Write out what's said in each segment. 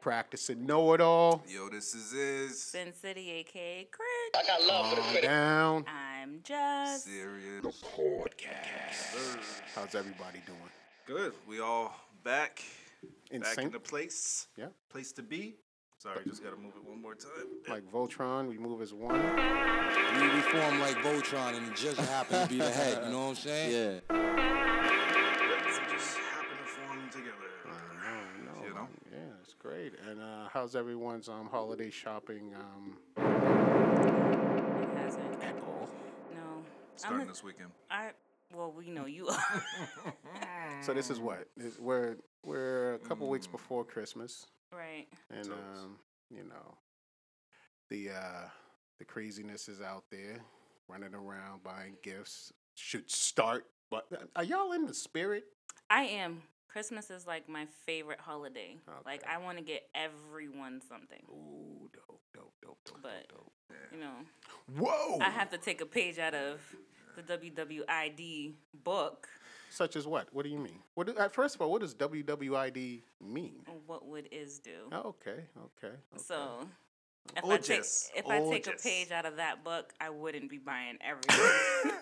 practicing know it all. Yo, this is Iz. Sin City, aka Crit. I got love for the Calm critic. down. I'm just. Serious. Podcast. How's everybody doing? Good. We all back. In back in sync? the place. Yeah. Place to be. Sorry, just gotta move it one more time. Like Voltron, we move as one. We, we form like Voltron, and it just happened to be the head. You know what I'm saying? Yeah. Great. And uh, how's everyone's um, holiday shopping um, It hasn't. at all? No. Starting I'm a, this weekend. I, well, we know you are. So this is what Is- we're we're a couple weeks Mm. before Christmas, right. and um, you know, the uh, the craziness is out there, running around buying gifts. Should start, but uh, are y'all in the spirit? I am. Christmas is like my favorite holiday. Like, I want to get everyone something. Ooh, dope, dope, dope, dope, But- dope, You know. Whoa! I have to take a page out of the WWID book. Such as what? What do you mean? What? do- uh, first of all, what does WWID mean? What would is do? Oh, okay, okay. okay. So if I take if I take a page out of that book, I wouldn't be buying everything.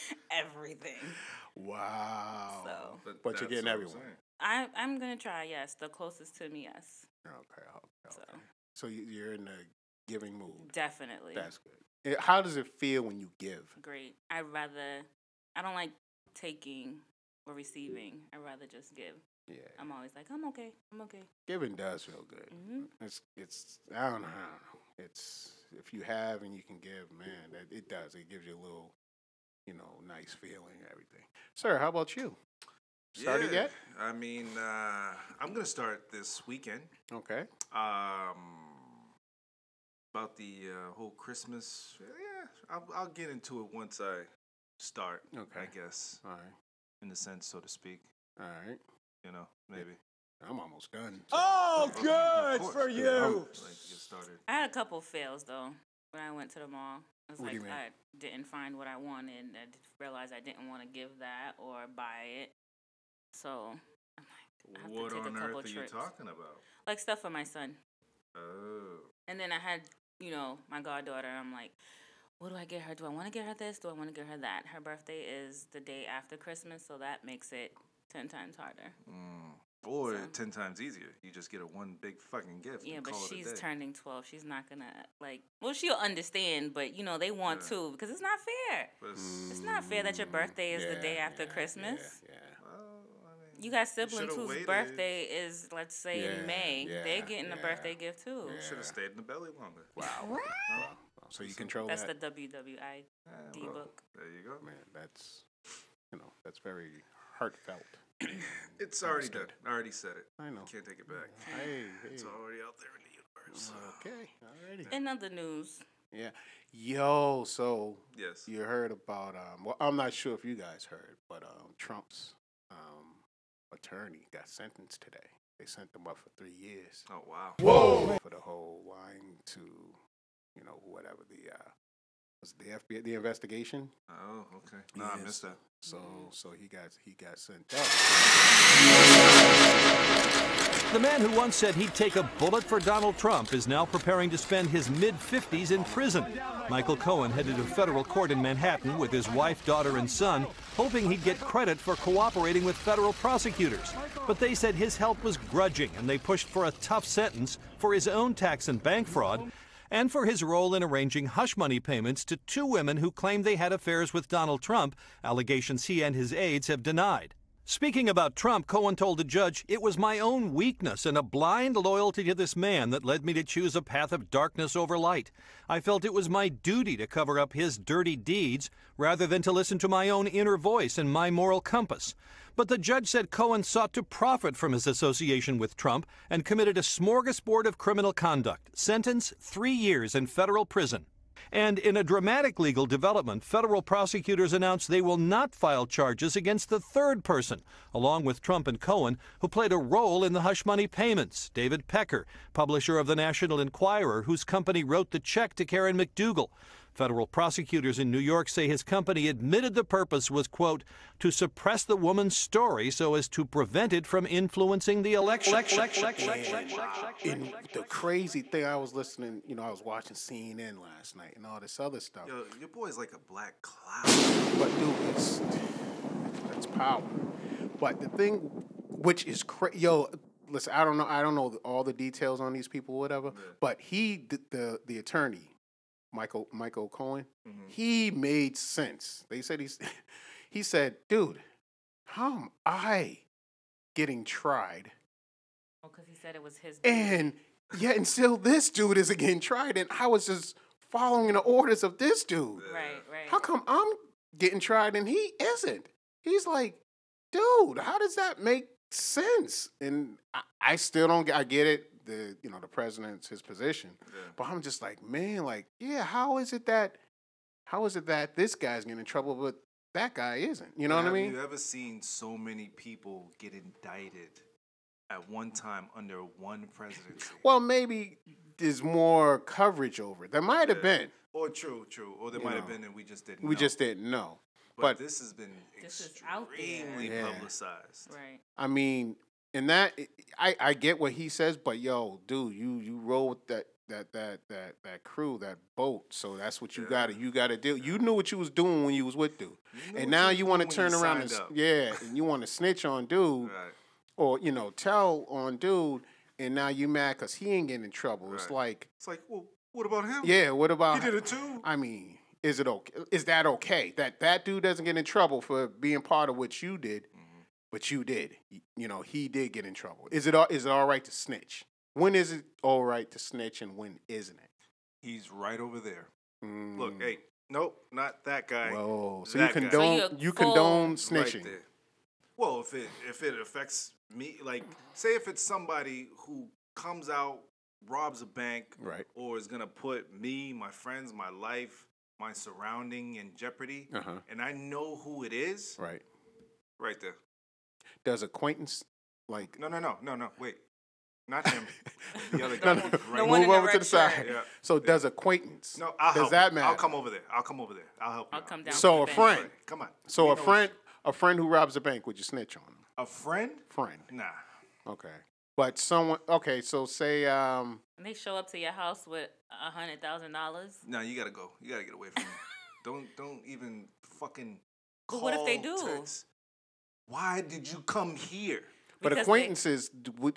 everything. Wow. So But you're getting what I'm everyone. I I'm gonna try. Yes, the closest to me. Yes, Okay, okay. So. okay. So you- you're in the giving mood. definitely. That's good. Eh, How does it feel when you give? great. I'd rather. I don't like taking or receiving. I'd rather just give. Yeah, I'm always like, I'm okay. I'm okay. giving does feel good. hmm It's it's I don't know. I don't know. It's if you have and you can give, man, that it does. It gives you a little, you know, nice feeling. Everything. Sir, how about you? Started yeah, yet? I mean, uh, I'm gonna start this weekend. Okay. Um, about the uh, whole Christmas. Yeah, I'll, I'll get into it once I start. Okay. I guess, All right. in the sense, so to speak. All right. You know, maybe. I'm almost done. Oh, good course, for you. Like to get started. I had a couple fails though when I went to the mall. It was What like? I didn't find what I wanted. I realized I didn't want to give that or buy it. So I'm like, I have What to take on a earth couple are you trips. talking about? Like stuff for my son. Oh, And then I had, you know, my goddaughter. I'm like, what do I get her? Do I want to get her this? Do I want to get her that? Her birthday is the day after Christmas, so that makes it ten times harder. mm. Or So- ten times easier. You just get a one big fucking gift. Yeah, and but call it a she's day. turning twelve. She's not gonna like. Well, she'll understand, but you know they want Yeah. to because it's not fair. It's- It's not fair that your mm, birthday is the day after yeah, Christmas. Yeah. yeah. well, I mean, You got siblings whose waited. birthday is, let's say, Yeah, in May. yeah, They're getting yeah. a birthday gift too. Yeah. Should have stayed in the belly longer. Wow. wow. So you control That's that. the WWID Yeah, well, book. There you go. Man, that's you know that's very heartfelt. It's already done. I already said it. I know. Can't take it back. Hey, It's already out there in the universe. Okay, alrighty. In other news, Yeah. Yo, so Yes. you heard about um well I'm not sure if you guys heard, but um Trump's um attorney got sentenced today. They sent him up for three years Oh wow. Whoa for the whole lying to, you know, whatever the uh was it the FBI the investigation. Oh okay. No, I Yes. missed that. So mm-hmm. so he got he got sent up. The man who once said he'd take a bullet for Donald Trump is now preparing to spend his mid 50s in prison. Michael Cohen headed to federal court in Manhattan with his wife, daughter, and son, hoping he'd get credit for cooperating with federal prosecutors. But they said his help was grudging, and they pushed for a tough sentence for his own tax and bank fraud and for his role in arranging hush money payments to two women who claimed they had affairs with Donald Trump, allegations he and his aides have denied. Speaking about Trump, Cohen told the judge, It was my own weakness and a blind loyalty to this man that led me to choose a path of darkness over light. I felt it was my duty to cover up his dirty deeds rather than to listen to my own inner voice and my moral compass. But the judge said Cohen sought to profit from his association with Trump and committed a smorgasbord of criminal conduct. Sentence three years in federal prison. And in a dramatic legal development, federal prosecutors announced they will not file charges against the third person, along with Trump and Cohen, who played a role in the hush money payments David Pecker, publisher of the National Enquirer, whose company wrote the check to Karen McDougal. Federal prosecutors in New York say his company admitted the purpose was, quote, to suppress the woman's story so as to prevent it from influencing the election. And the crazy thing, I was listening, you know, I was watching CNN last night and all this other stuff. Yo, your boy's like a black cloud. But dude, it's that's power. But the thing, which is cra- yo, listen, I don't know, I don't know all the details on these people, whatever. But he, the, the the attorney, Michael Michael Cohen, mm-hmm. he made sense. They said he's, he said, dude, how am I getting tried? Oh, because he said it was his. And yet, and still, this dude isn't getting tried, and I was just following the orders of this dude. right, right. How come I'm getting tried and he isn't? He's like, dude, how does that make sense? And I, I still don't get. I get it. The you know the president's his position, but I'm just like, man, like, yeah, how is it that, how is it that this guy's getting in trouble, but that guy isn't? You know what I Have mean? you ever seen so many people get indicted at one time under one presidency? Well, maybe there's more coverage over it. There might have Yeah. been. Or true, true. Or there might have been and we just didn't We know. just didn't know. But, but- this has been This is out there. extremely Yeah. publicized. right. I mean, and that I I get what he says, but yo, dude, you you roll with that that that that that crew, that boat. So that's what you Yeah. got to you got to do. You knew what you was doing when you was with dude, You and now you you want to turn around and up. yeah, and you want to snitch on dude, Right. or you know tell on dude, and now you mad because he ain't getting in trouble. It's like, It's like, well, what about him? yeah, what about He did it too. I mean, is it okay? Is that okay that that dude doesn't get in trouble for being part of what you did, Mm-hmm. But you did? You know, he did get in trouble. Is it all, is it all right to snitch? When is it all right to snitch and when isn't it? He's right over there. Mm, Look, hey, nope, not that guy. whoa. So you that guy. condone So you're you full- condone snitching? there. Well, if it if it affects me, like say if it's somebody who comes out, robs a bank, Right. or is gonna put me, my friends, my life, my surrounding in jeopardy, Uh-huh. and I know who it is, Right. right there. Does acquaintance like No, no, no, no, no. Wait, not him. the other No, guy. no, right The move one in the over to the side. Yeah. So does acquaintance? No, I'll does help that matter? I'll come over there. I'll come over there. I'll help you. I'll out. come down. So a friend, Right, Come on. so We a know friend, a friend who robs a bank, would you snitch on him? A friend? Friend. Nah. Okay. But someone. Okay. So say um. And they show up to your house with a hundred thousand dollars. No, you gotta go. You gotta get away from me. don't don't even fucking. But what if they do? text. Why did you come here? But Because they- acquaintances, d- what,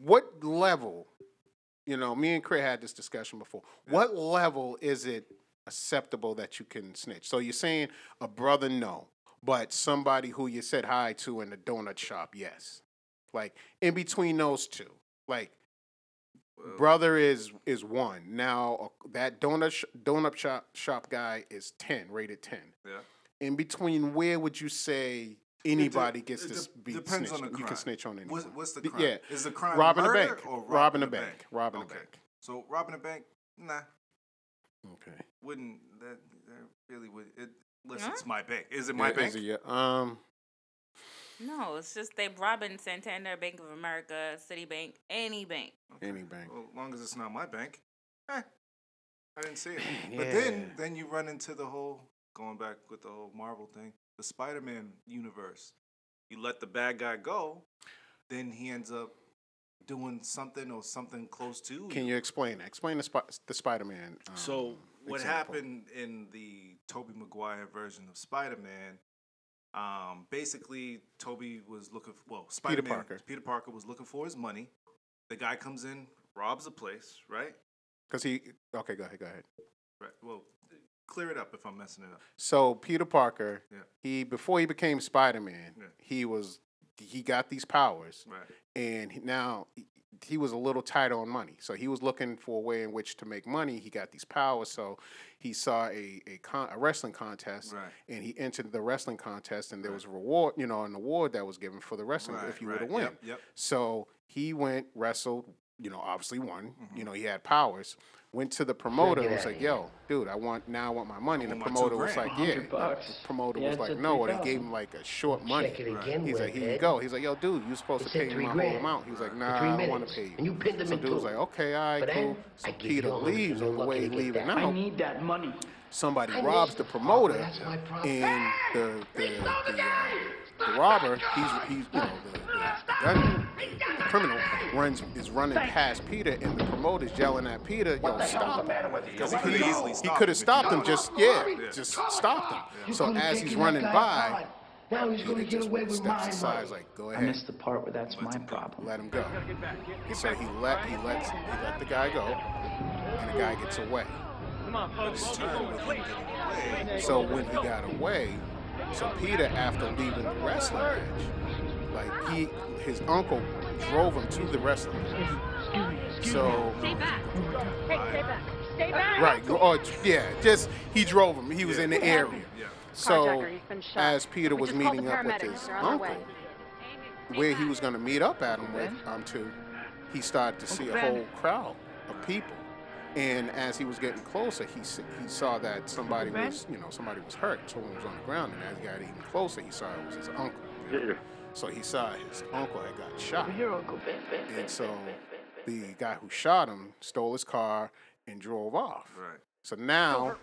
what level? You know, me and Craig had this discussion before. What level is it acceptable that you can snitch? So you're saying a brother, no, but somebody who you said hi to in the donut shop, yes. Like in between those two, like brother is is one. Now that donut sh- donut shop shop guy is ten, rated ten. Yeah. In between, where would you say anybody de- gets it to de- be depends snitched on the You can snitch on anyone. What's, what's the The- crime? Yeah, Is the crime robbing a bank. or robbing, robbing, a bank. Robbing okay. a bank. So robbing a bank? Nah. Okay. Wouldn't that, that really would it? Unless Huh? it's my bank. Is it my Yeah, bank? is it your- um. No, it's just they robbing Santander, Bank of America, Citibank, any bank. Any bank. Well, as long as it's not my bank. Eh, I didn't see it. Man, But then, then you run into the whole going back with the whole Marvel thing, the Spider-Man universe. You let the bad guy go, then he ends up doing something or something close to. Can you explain? that? Explain the Sp- the Spider Man. Um, So what example. happened in the Tobey Maguire version of Spider-Man? Um, basically, Tobey was looking. For, well, Spider-Man. Parker. Peter Parker was looking for his money. The guy comes in, robs a place, right? Because he. Okay, go ahead. Go ahead. Right. Well, clear it up if I'm messing it up. So Peter Parker, Yeah. he before he became Spider Man, Yeah. he was he got these powers, Right. and now he- was a little tight on money. So he was looking for a way in which to make money. He got these powers, so he saw a a, con- a wrestling contest, Right. and he entered the wrestling contest, and there was a reward, you know, an award that was given for the wrestling Right, if you right. were to win. Yep, yep. So he went wrestled, you know, obviously won. Mm-hmm. You know, he had powers. Went to the promoter and was like, "Yo, dude, I want now I want my money." And the want my two promoter was like, "Yeah." 100. The promoter was like, "No," and he gave him like a short money. Check He's like, "Here you go." He's like, "Yo, dude, you supposed It to pay me three my whole amount." He's like, for "Nah, three I want to pay you." And you pinned him so dude was like, "Okay, all right, But cool." So I Peter you a hundred, leaves, you're the way to leaving that. out, I need that money. somebody robs the oh, promoter, That's my problem. and the the the, robber, he's he's you know the, the, the gun the criminal runs is running past Peter, and the promoter's yelling at Peter, "Yo, stop!" him." Because he could have easily He stopped could have him. stopped him, just yeah, Yeah. just stopped him. So as he's running by, apart. Now he's gonna get just away with steps my aside, money. like, "Go ahead. I ahead." missed the part where that's my problem. let him go. So he let he lets he let the guy go, and the guy gets away. His turn with him getting away. So when he got away, so Peter after leaving the wrestling match, like he his uncle drove him to the wrestling match. So Stay back. Hey, stay back. Stay back. right, oh yeah, just he drove him. He was in the area. Yeah. So Carjacker, he's been shot. as Peter was just called the meeting up with his They're on their uncle, where he was going to meet up at him with um to, he started to see a whole crowd of people. And as he was getting closer, he he saw that somebody was you know somebody was hurt. Someone was on the ground, and as he got even closer, he saw it was his uncle. So he saw his uncle had got shot, Here, Uncle Ben, Ben, Ben, and so Ben, Ben, the guy who shot him stole his car and drove off. Right. So now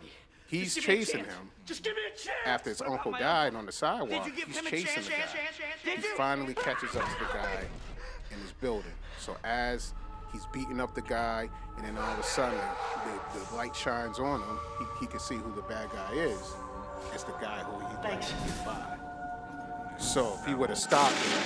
he's chasing him Just give me a chance. after his uncle died on the sidewalk, he's chasing the guy. He finally catches up to the guy in his building. So as he's beating up the guy, and then all of a sudden the, the light shines on him, he, he can see who the bad guy is. It's the guy who he let get by. So if he would have stopped him,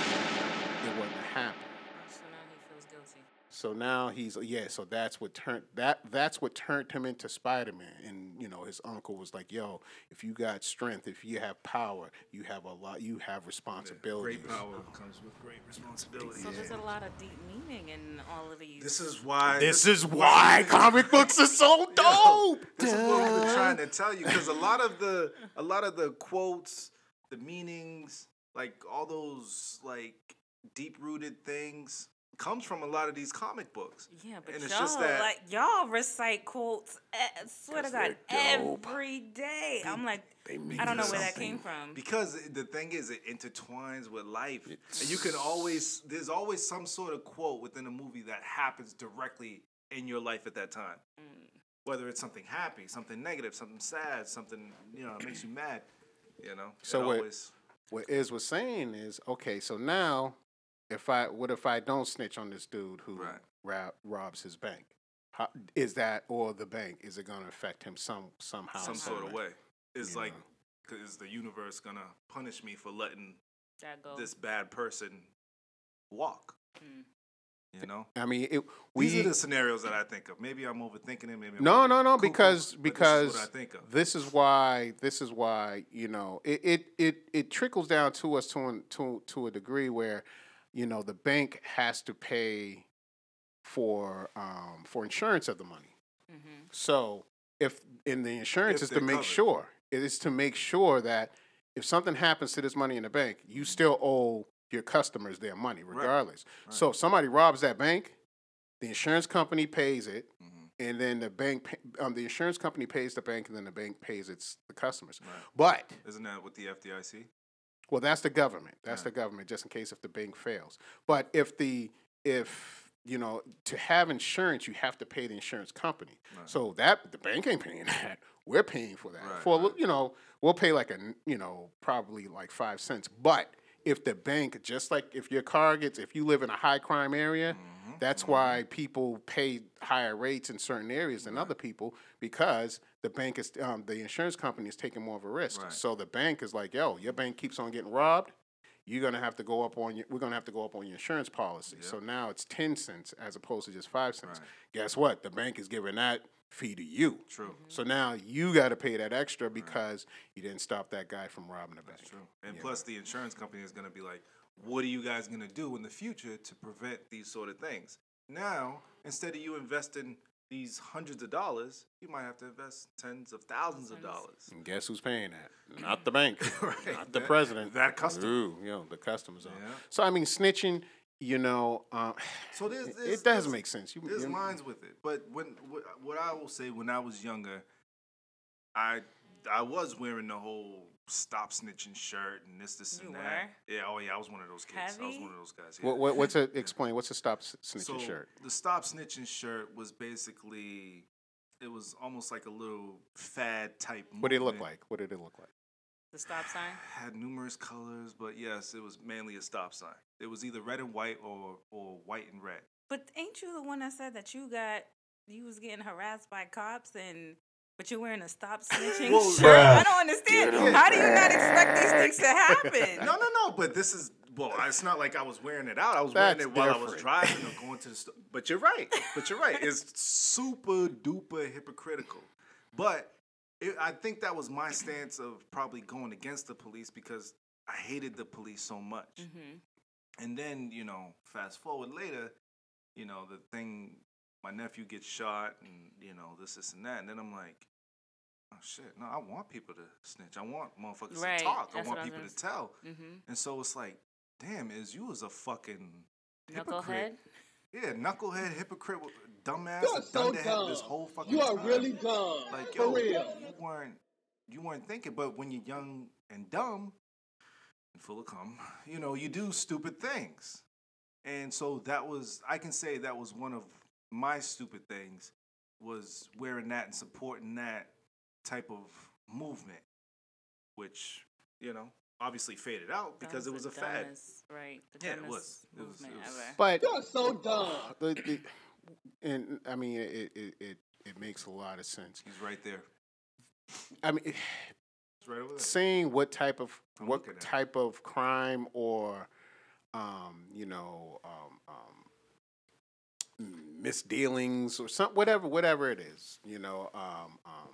it wouldn't have happened. So now he feels guilty. So now he's yeah. So that's what turned that that's what turned him into Spider Man. And you know his uncle was like, "Yo, if you got strength, if you have power, you have a lot. You have responsibilities." Great power comes with great responsibility. So there's a lot of deep meaning in all of these. This is why. This is why comic books are so dope. This is what we've been trying to tell you because a lot of the a lot of the quotes, the meanings, like all those like deep rooted things comes from a lot of these comic books. Yeah, but and it's y'all just that like y'all recite quotes. eh, swear to 'Cause God, they're every day. I'm like, mean I don't know where that came from. because the thing is it intertwines with life and you can always there's always some sort of quote within a movie that happens directly in your life at that time whether it's something happy something negative something sad something you know makes you mad you know So it what- always What Iz was saying is, okay, so now if I what if I don't snitch on this dude who Right. rob, robs his bank? How, is that or the bank? Is it going to affect him some somehow? some sort of way it's you like know. cause is the universe gonna punish me for letting That goes. this bad person walk Mm. you know I mean, it, we these are the scenarios that i think of maybe i'm overthinking it maybe I'm No, no, no. Because but because this is what i think of this is why this is why you know it it it, it trickles down to us to an, to to a degree where you know the bank has to pay for um for insurance of the money. Mm-hmm. So if in the insurance If is to make covered. sure it is to make sure that if something happens to this money in the bank, you still owe your customers their money regardless. So if somebody robs that bank, the insurance company pays it, Mm-hmm. and then the bank, um, the insurance company pays the bank, and then the bank pays its the customers. Right. But isn't that what the fdic well, that's the government. That's Right. the government, just in case if the bank fails. But if the if you know to have insurance, you have to pay the insurance company. So that the bank ain't paying that. We're paying for that. Right, for li- you know, we'll pay like a you know probably like five cents. But if the bank, just like if your car gets, if you live in a high crime area, Mm-hmm. that's why people pay higher rates in certain areas than other people because the bank is um, the insurance company is taking more of a risk. Right. So the bank is like, yo, your bank keeps on getting robbed. You're gonna have to go up on your. We're gonna have to go up on your insurance policy. So now it's ten cents as opposed to just five cents. Right. Guess what? The bank is giving that fee to you. True. So now you got to pay that extra because you didn't stop that guy from robbing the bank. That's true. And plus, the insurance company is going to be like, what are you guys going to do in the future to prevent these sort of things? Now, instead of you investing these hundreds of dollars, you might have to invest tens of thousands of dollars. And guess who's paying that? Not the bank, Right. not the That- president. that customer. Ooh, you know, the customers are. Yeah. So I mean, snitching. you know, uh, So there's, it- there's it does make sense. You, There's you- lines with it, but when what, what I will say when I was younger, I I was wearing the whole stop snitching shirt and this this You and were? that. Yeah, oh yeah, I was one of those kids. I was one of those guys. Yeah. What, what, what's a explain? What's a stop snitching so shirt? the stop snitching shirt was basically it was almost like a little fad type. What did it look like? What did it look like? The stop sign. Had numerous colors, but yes, it was mainly a stop sign. It was either red and white or or white and red. But ain't you the one that said that you got you was getting harassed by cops and but you're wearing a stop snitching Well, shirt? I don't understand. Get 'em. How do you not expect these things to happen? No, no, no. But this is well. It's not like I was wearing it out. I was That's wearing it while I was driving or going to the store. But you're right. But you're right. It's super duper hypocritical. But it, I think that was my stance of probably going against the police because I hated the police so much. hmm And then you know, fast forward later, you know, the thing. My nephew gets shot, and you know this, this, and that. And then I'm like, oh shit, no, I want people to snitch. I want motherfuckers Right, to talk. I that's want I was people gonna to s- tell. hmm And so it's like, damn, is you was a fucking Knucklehead. hypocrite. Yeah, knucklehead, hypocrite, dumbass, You are a so dunderhead this dumb. whole fucking You are time. really dumb. like For yo, real. you weren't you weren't thinking, but when you're young and dumb and full of cum, you know, you do stupid things. And so that was I can say that was one of my stupid things was wearing that and supporting that type of movement, which, you know, obviously faded out That because it was a fad. dumbest- Right. The Yeah, it was. It was- it was- But You are so dumb. the, the, and I mean, it, it, it, it makes a lot of sense. He's right there. I mean, He's right over saying what type of I'm what looking at it. type of crime or um, you know um, um, misdealings or some whatever whatever it is you know um, um,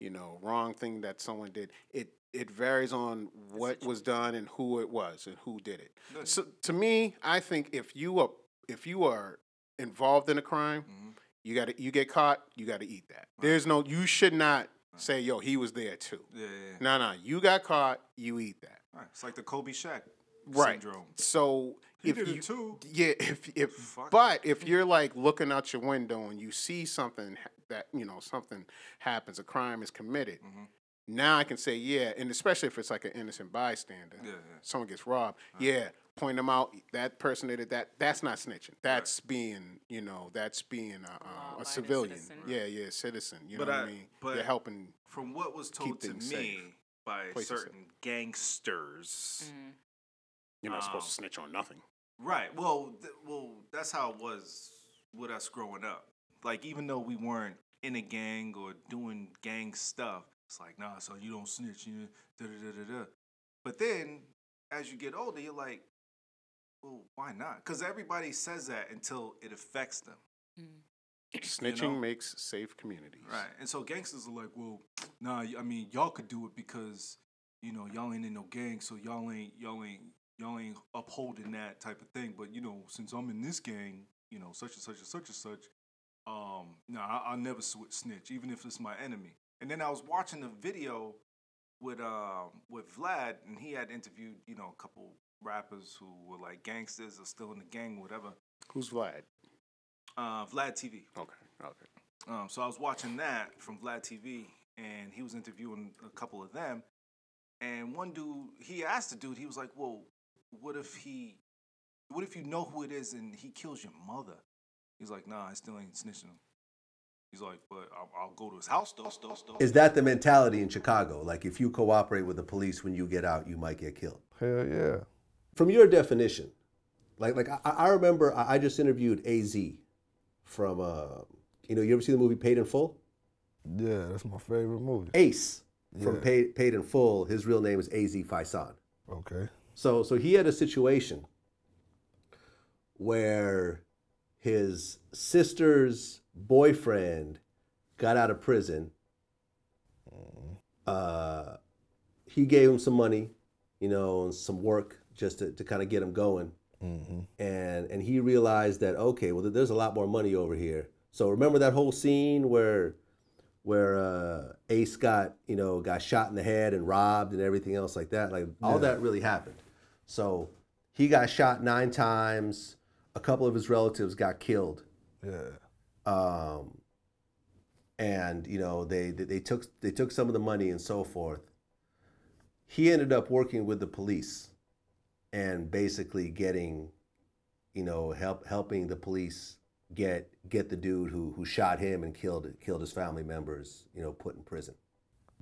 you know wrong thing that someone did it it varies on what was done and who it was and who did it Good. so to me i think if you are if you are involved in a crime Mhm. you got to you get caught you got to eat that there's no you should not say yo he was there too Yeah, yeah, yeah. no, no, you got caught. You eat that. Right. It's like the Kobe Shaq Right. syndrome. So He if did you, it too. yeah, if if Fuck. but if you're like looking out your window and you see something that you know something happens, a crime is committed. Mhm. Now I can say yeah, and especially if it's like an innocent bystander, Yeah, yeah. someone gets robbed. Yeah, point them out. That person that did that. That's not snitching. That's being you know that's being a, uh, a civilian. citizen. Yeah, yeah, citizen. You But know what I- I mean? but- You're helping. From what was told to me safe. by Places safe. certain gangsters. Mm. You're not supposed Um, to snitch on nothing. Right. Well, th- well, that's how it was with us growing up. Like even though we weren't in a gang or doing gang stuff, it's like, nah, so you don't snitch, you da da da da da. But then as you get older, you're like, well, why not? Because everybody says that until it affects them. Mm. Snitching know? makes safe communities. Right. And so gangsters are like, well, nah, I mean, y'all could do it because, you know, y'all ain't in no gang, so y'all ain't y'all ain't y'all ain't upholding that type of thing. But you know, since I'm in this gang, you know, such and such and such and such, um, no, nah, I, I'll never switch snitch, even if it's my enemy. And then I was watching the video with um with Vlad, and he had interviewed, you know, a couple rappers who were like gangsters or still in the gang whatever. Who's Vlad? Uh, Vlad TV. Okay. Okay. Um, so I was watching that from Vlad TV, and he was interviewing a couple of them. And one dude, he asked the dude, he was like, "Well, what if he, what if you know who it is and he kills your mother?" He's like, "Nah, I still ain't snitching him." He's like, "But I'll, I'll go to his house though." though, though." Is that the mentality in Chicago? Like if you cooperate with the police when you get out, you might get killed. Hell yeah. From your definition, like like I, I remember I I just interviewed Az from uh, you know you ever see the movie Paid in Full? Yeah, that's my favorite movie. Ace from Paid Paid in Full. His real name is Az Faison. Okay. So so he had a situation where his sister's boyfriend got out of prison. Uh, he gave him some money, you know, and some work just to, to kind of get him going. Mm-hmm. And and he realized that okay, well, there's a lot more money over here. So remember that whole scene where where uh, Ace got you know got shot in the head and robbed and everything else like that. Like all Yeah. that really happened. So he got shot nine times. A couple of his relatives got killed. Yeah. Um, and you know they, they they took they took some of the money and so forth. He ended up working with the police, and basically getting, you know, help helping the police get get the dude who who shot him and killed killed his family members, you know, put in prison.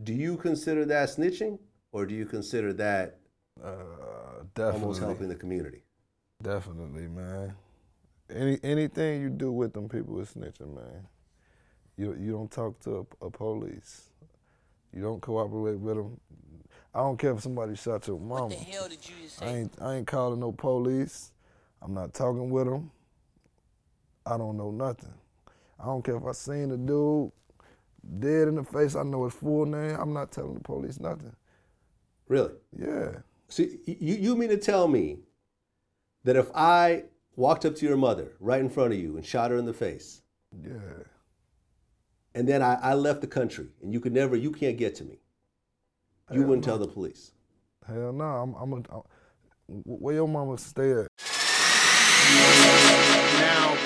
Do you consider that snitching, or do you consider that Uh, definitely. almost helping the community? Definitely, man. Any anything you do with them people is snitching, man. You you don't talk to a, a police. You don't cooperate with them. I don't care if somebody shot your mama. What the hell did you just I say? ain't I ain't calling no police. I'm not talking with them. I don't know nothing. I don't care if I seen the dude dead in the face. I know his full name. I'm not telling the police nothing. Really? Yeah. See, you, you mean to tell me that if I walked up to your mother right in front of you and shot her in the face, Yeah. and then I, I left the country and you could never, you can't get to me, you Hell wouldn't no. tell the police? Hell no. I'm I'm a, I'm, where your mama stay at? Now,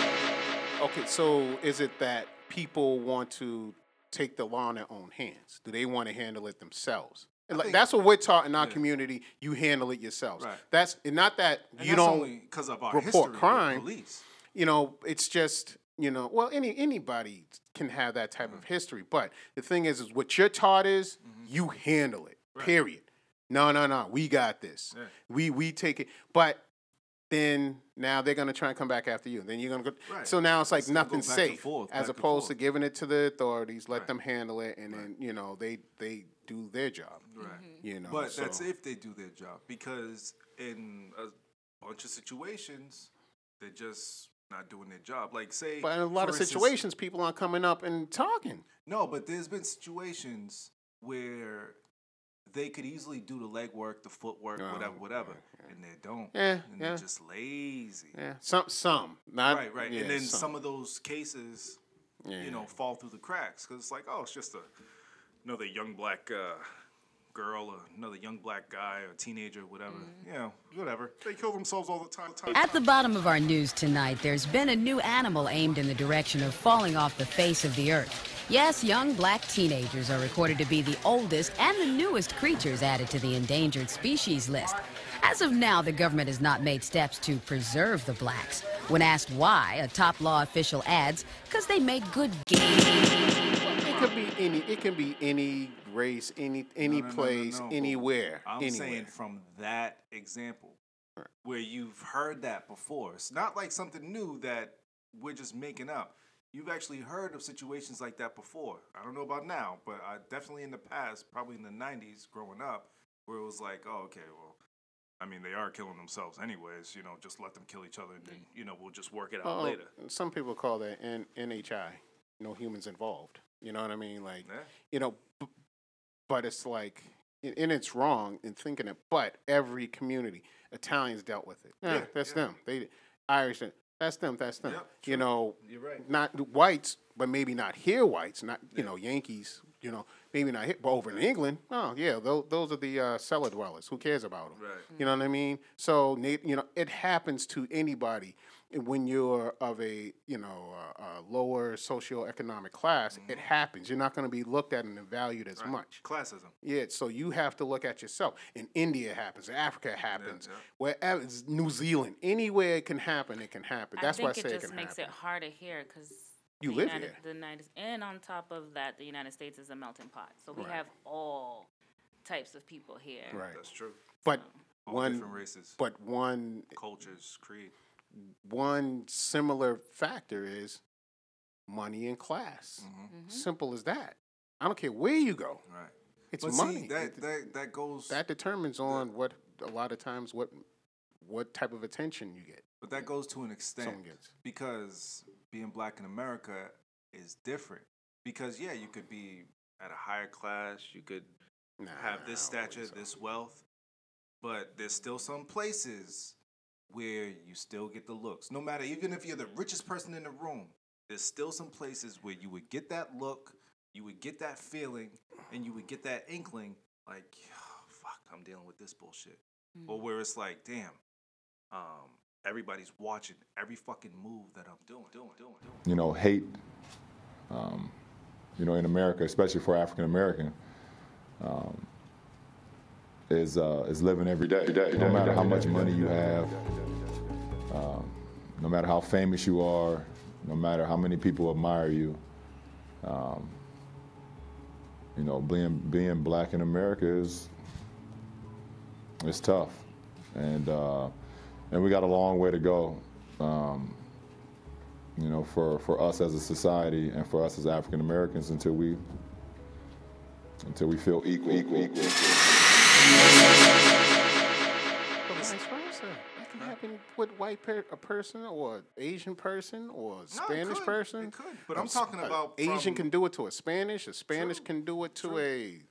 okay, so is it that people want to take the law in their own hands? Do they want to handle it themselves? And like, think- that's what we're taught in our Yeah. community. You handle it yourselves. Right. That's and not that And you don't only 'cause of our report crime. police. You know, it's just you know, well, any anybody can have that type Mm. of history. But the thing is, is what you're taught is Mm-hmm. you handle it. Period. No, no, no. We got this. Yeah. We we take it. But then now they're gonna try and come back after you. Then you're gonna go. Right. So now it's like It's gonna nothing's safe, forth, as opposed to giving it to the authorities. Let Right. them handle it, and then you know they they do their job. Right. Mm-hmm. You know. But that's if they do their job. Because in a bunch of situations, they're just not doing their job. Like say But in a lot for of instance- situations, people aren't coming up and talking. No, but there's been situations where they could easily do the legwork, the footwork, Oh, whatever, whatever, and they don't. Yeah, and yeah. they're just lazy. Yeah, some some not right, right. yeah, and then some. of those cases, you know, fall through the cracks because it's like, oh, it's just a another young black uh, girl, or another young black guy, or teenager, whatever. You know, whatever. They kill themselves all the time. At the bottom of our news tonight, there's been a new animal aimed in the direction of falling off the face of the earth. Yes, young black teenagers are recorded to be the oldest and the newest creatures added to the endangered species list. As of now, the government has not made steps to preserve the blacks. When asked why, a top law official adds, because they make good It could be any. It can be any race, any any No, no, place, no, anywhere, I'm anywhere. saying from that example, where you've heard that before. It's not like something new that we're just making up. You've actually heard of situations like that before. I don't know about now, but I definitely in the past, probably in the '90s, growing up, where it was like, oh, okay, well, I mean, they are killing themselves anyways. You know, just let them kill each other, and then you know we'll just work it out Oh, later. Some people call that N- NHI, no humans involved. You know what I mean? Like, Yeah. you know, b- but it's like, and it's wrong in thinking it. But every community, Italians dealt with it. Yeah, Yeah, that's yeah. them. They Irish, that's them. That's them. Yep, you know, You're right. not whites, but maybe not here whites. Not you know Yankees. You know, maybe not here, but over in England, oh yeah, those, those are the uh, cellar dwellers. Who cares about them? Right. You know what I mean? So you know, it happens to anybody when you're of a you know uh, uh, lower socioeconomic class. It happens. You're not going to be looked at and valued as Mm-hmm. Right. much. Classism. Yeah, so you have to look at yourself. In India, happens. In Africa, happens. yeah. Wherever, New Zealand, anywhere it can happen, it can happen. That's I why I say it it just can makes happen. it harder here because You the live United, here. The United, and on top of that, the United States is a melting pot. So we Right. have all types of people here. Right. That's true. But All one, different races, but one, cultures, creed. One similar factor is money and class. Mm-hmm. Simple as that. I don't care where you go. Right. It's but money. See, that, It- that that goes. that determines on what a lot of times what what type of attention you get. but that goes to an extent gets. because being black in America is different. Because yeah, you could be at a higher class, you could Nah, have this stature, so. this wealth, but there's still some places where you still get the looks. No matter, even if you're the richest person in the room, there's still some places where you would get that look, you would get that feeling, and you would get that inkling, like, "Oh, fuck, I'm dealing with this bullshit. Or where it's like, damn, um, everybody's watching every fucking move that I'm doing, doing, doing, doing. you know, hate, um, you know, in America, especially for African American, um, is uh, is living every day. No matter how much money you have, um, no matter how famous you are, no matter how many people admire you, um, you know, being being black in America is it's tough, and uh, and we got a long way to go. Um, you know, for, for us as a society and for us as African Americans until we until we feel equal, equal, equal. With white per- a person or Asian person or Spanish could. person. It could. But I'm, s- talking about Asian can do it to a Spanish. A Spanish can do it to a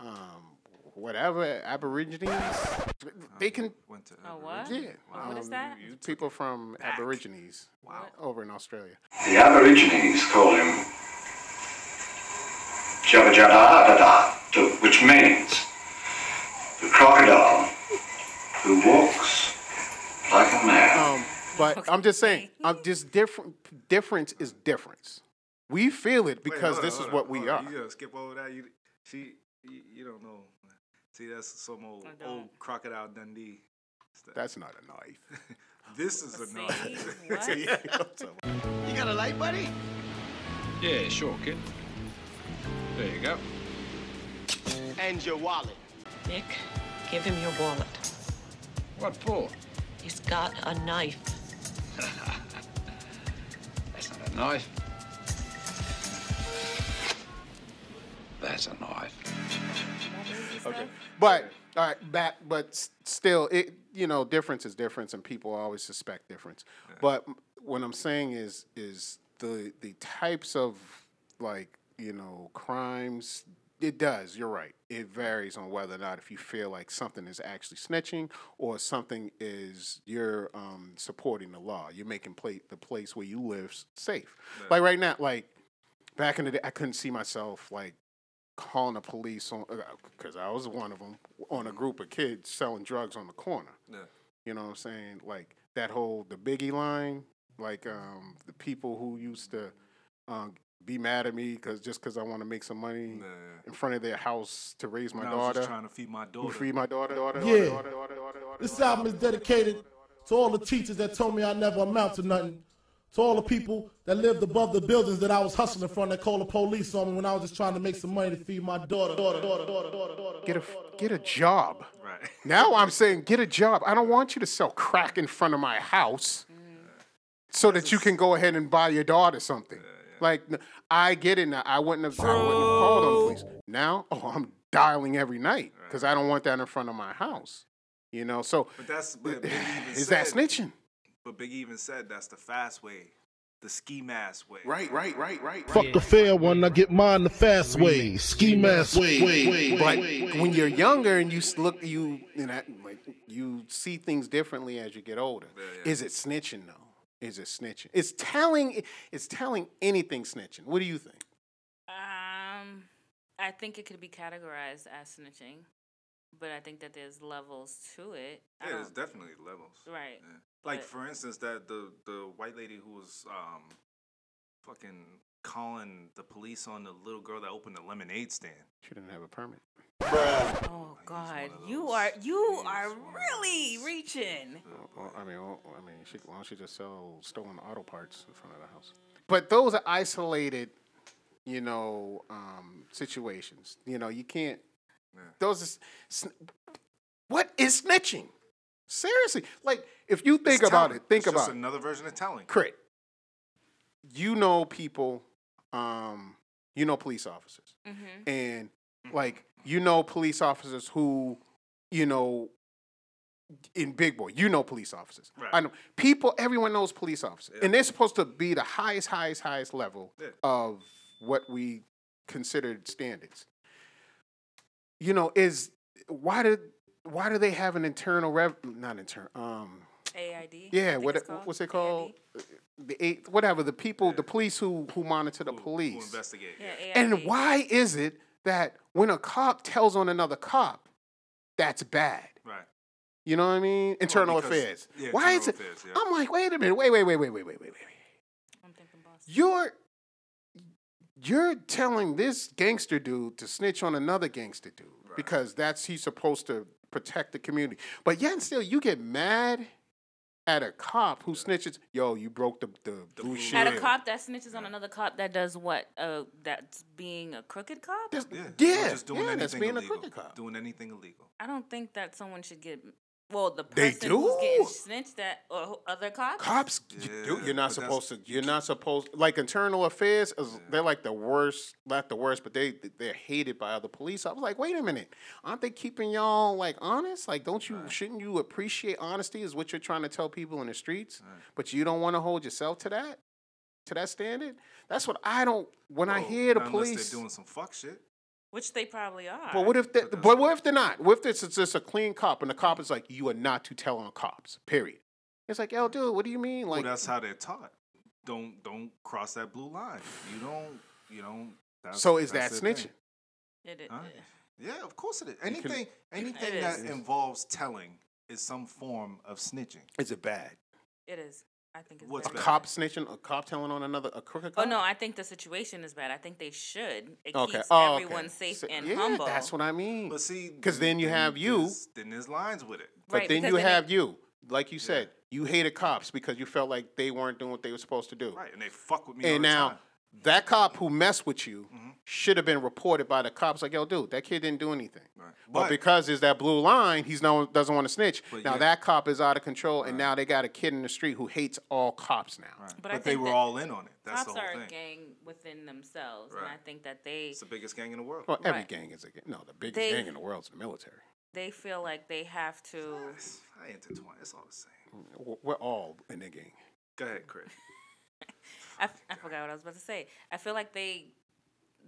um, whatever Aborigines. They can. Went to Oh, what? Yeah. What- what is um, that? People from Aborigines Wow. over in Australia. The Aborigines call him Jabba Jabba Adada, which means the crocodile who walks like a man. Um, but I'm just saying, I'm just different. Difference is difference. We feel it Wait, because on, this is what on, we hold are. You gotta skip over that. You, she, you, you don't know. See, that's some old, old crocodile Dundee. stuff. That's not a knife. this is a knife. You got a light, buddy? Yeah, sure, kid. There you go. And your wallet. Nick, give him your wallet. What for? He's got a knife. That's not a knife. That's a knife. Okay. But all right, back. But still, it you know, difference is difference, and people always suspect difference. But what I'm saying is, is the the types of like you know crimes. It does. You're right. It varies on whether or not if you feel like something is actually snitching or something is you're um, supporting the law. You're making the place where you live safe. Like right now, like back in the day, I couldn't see myself like calling the police on because I was one of them on a group of kids selling drugs on the corner. Yeah. You know what I'm saying? Like that whole the Biggie line, like um, the people who used to um, be mad at me because just because I want to make some money in front of their house to raise my When I was daughter, just trying to feed my daughter. feed my daughter, daughter, Yeah. daughter, daughter, daughter, daughter, This album is dedicated to all the teachers that told me I never amount to nothing. To all the people that lived above the buildings that I was hustling from that called the police on me when I was just trying to make some money to feed my daughter. daughter, daughter, daughter, daughter, daughter. Get a get a job. Right. Now I'm saying get a job. I don't want you to sell crack in front of my house mm. so that you can go ahead and buy your daughter something. Like I get it now. I wouldn't have, I wouldn't have called on the police. Now, oh, I'm dialing every night because I don't want that in front of my house. You know, so But that's but Biggie even is said, that snitching? But Big even said that's the fast way, the ski mask way. Right, right, right, right. Fuck the fair one, I get mine the fast way. Ski mask way. But when you're younger and you look, you you know, like you see things differently as you get older. Is it snitching though? Is it snitching? It's telling. It's telling anything snitching. What do you think? Um, I think it could be categorized as snitching, but I think that there's levels to it. Yeah, there's definitely levels. Right. Yeah. Like But- for instance, that the the white lady who was um, fucking calling the police on the little girl that opened the lemonade stand. She didn't have a permit. Oh God, you are you are really reaching. Well, I mean, well, I mean, she, why don't she just sell stolen auto parts in front of the house? But those are isolated, you know, um, situations. You know, you can't. Those is sn- what is snitching? Seriously, like if you think It's about telling. it, think It's just about it. another version of telling. Crit. You know people, um, you know police officers, Mm-hmm. and like you know police officers who, you know, in Big Boy, you know police officers. Right. I know people. Everyone knows police officers, and they're supposed to be the highest, highest, highest level Yeah. of what we considered standards. You know, is why did why do they have an internal rev? Not internal. Um, AID. Yeah, what it's what's it called? The eight, whatever the people, the police who who monitor the police. Who investigate? Yeah, And why is it that when a cop tells on another cop, that's bad? Right. You know what I mean? Internal because- affairs. yeah, Why is it? affairs, yeah. I'm like, wait a minute, wait, wait, wait, wait, wait, wait, wait, wait. I'm thinking You're you're telling this gangster dude to snitch on another gangster dude because that's he's supposed to protect the community. But yet and still, you get mad at a cop who snitches. Yo, you broke the the, blue shield. At a cop that snitches on another cop that does what? Uh, that's being a crooked cop. Yeah, Yeah, just doing yeah, anything that's being a crooked cop. Doing anything illegal. I don't think that someone should get. Well, the They person who's do. getting snitched at or other cops. Cops, you do, you're not supposed to. You're not supposed like internal affairs. Is, They're like the worst, not the worst, but they they're hated by other police. I was like, wait a minute, aren't they keeping y'all like honest? Like, don't you shouldn't you appreciate honesty? Is what you're trying to tell people in the streets, but you don't want to hold yourself to that, to that standard. That's what I don't. When I hear the police, they're doing some fuck shit. Which they probably are. but what if they, but what if they're not? What if this is just a clean cop and the cop is like, you are not to tell on cops. Period. It's like, yo, dude, what do you mean? Well, Like, that's how they're taught. Don't don't cross that blue line. You don't. You don't. That's, so is that's that snitching? thing. It, it, Huh? Yeah, of course it is. You can- Anything anything It that is. involves telling is some form of snitching. Is it bad? it is. I think it's What's A very bad? cop snitching, a cop telling on another, a crooked oh, cop. Oh no, I think the situation is bad. I think they should. It Okay. keeps Oh, okay. everyone safe So- and yeah, humble. That's what I mean. But see, because then you have you, then there's lines with it. but Right, then you then it- have you. Like you said, you hated cops because you felt like they weren't doing what they were supposed to do. Right, and they fuck with me all And the now time. That cop who messed with you Mm-hmm. should have been reported by the cops. Like, yo, dude, that kid didn't do anything. But, But- because there's that blue line, he's no doesn't want to snitch. Now yet- that cop is out of control, and now they got a kid in the street who hates all cops now. But, But, they were all in on it. That's cops the whole are a thing. gang within themselves, and I think that they It's the biggest gang in the world. Well, every Right. gang is a gang. No, the biggest They- gang in the world is the military. they feel like they have to. I intertwine. It's all the same. We're all in the gang. Go ahead, Chris. I, f- I forgot what I was about to say. I feel like they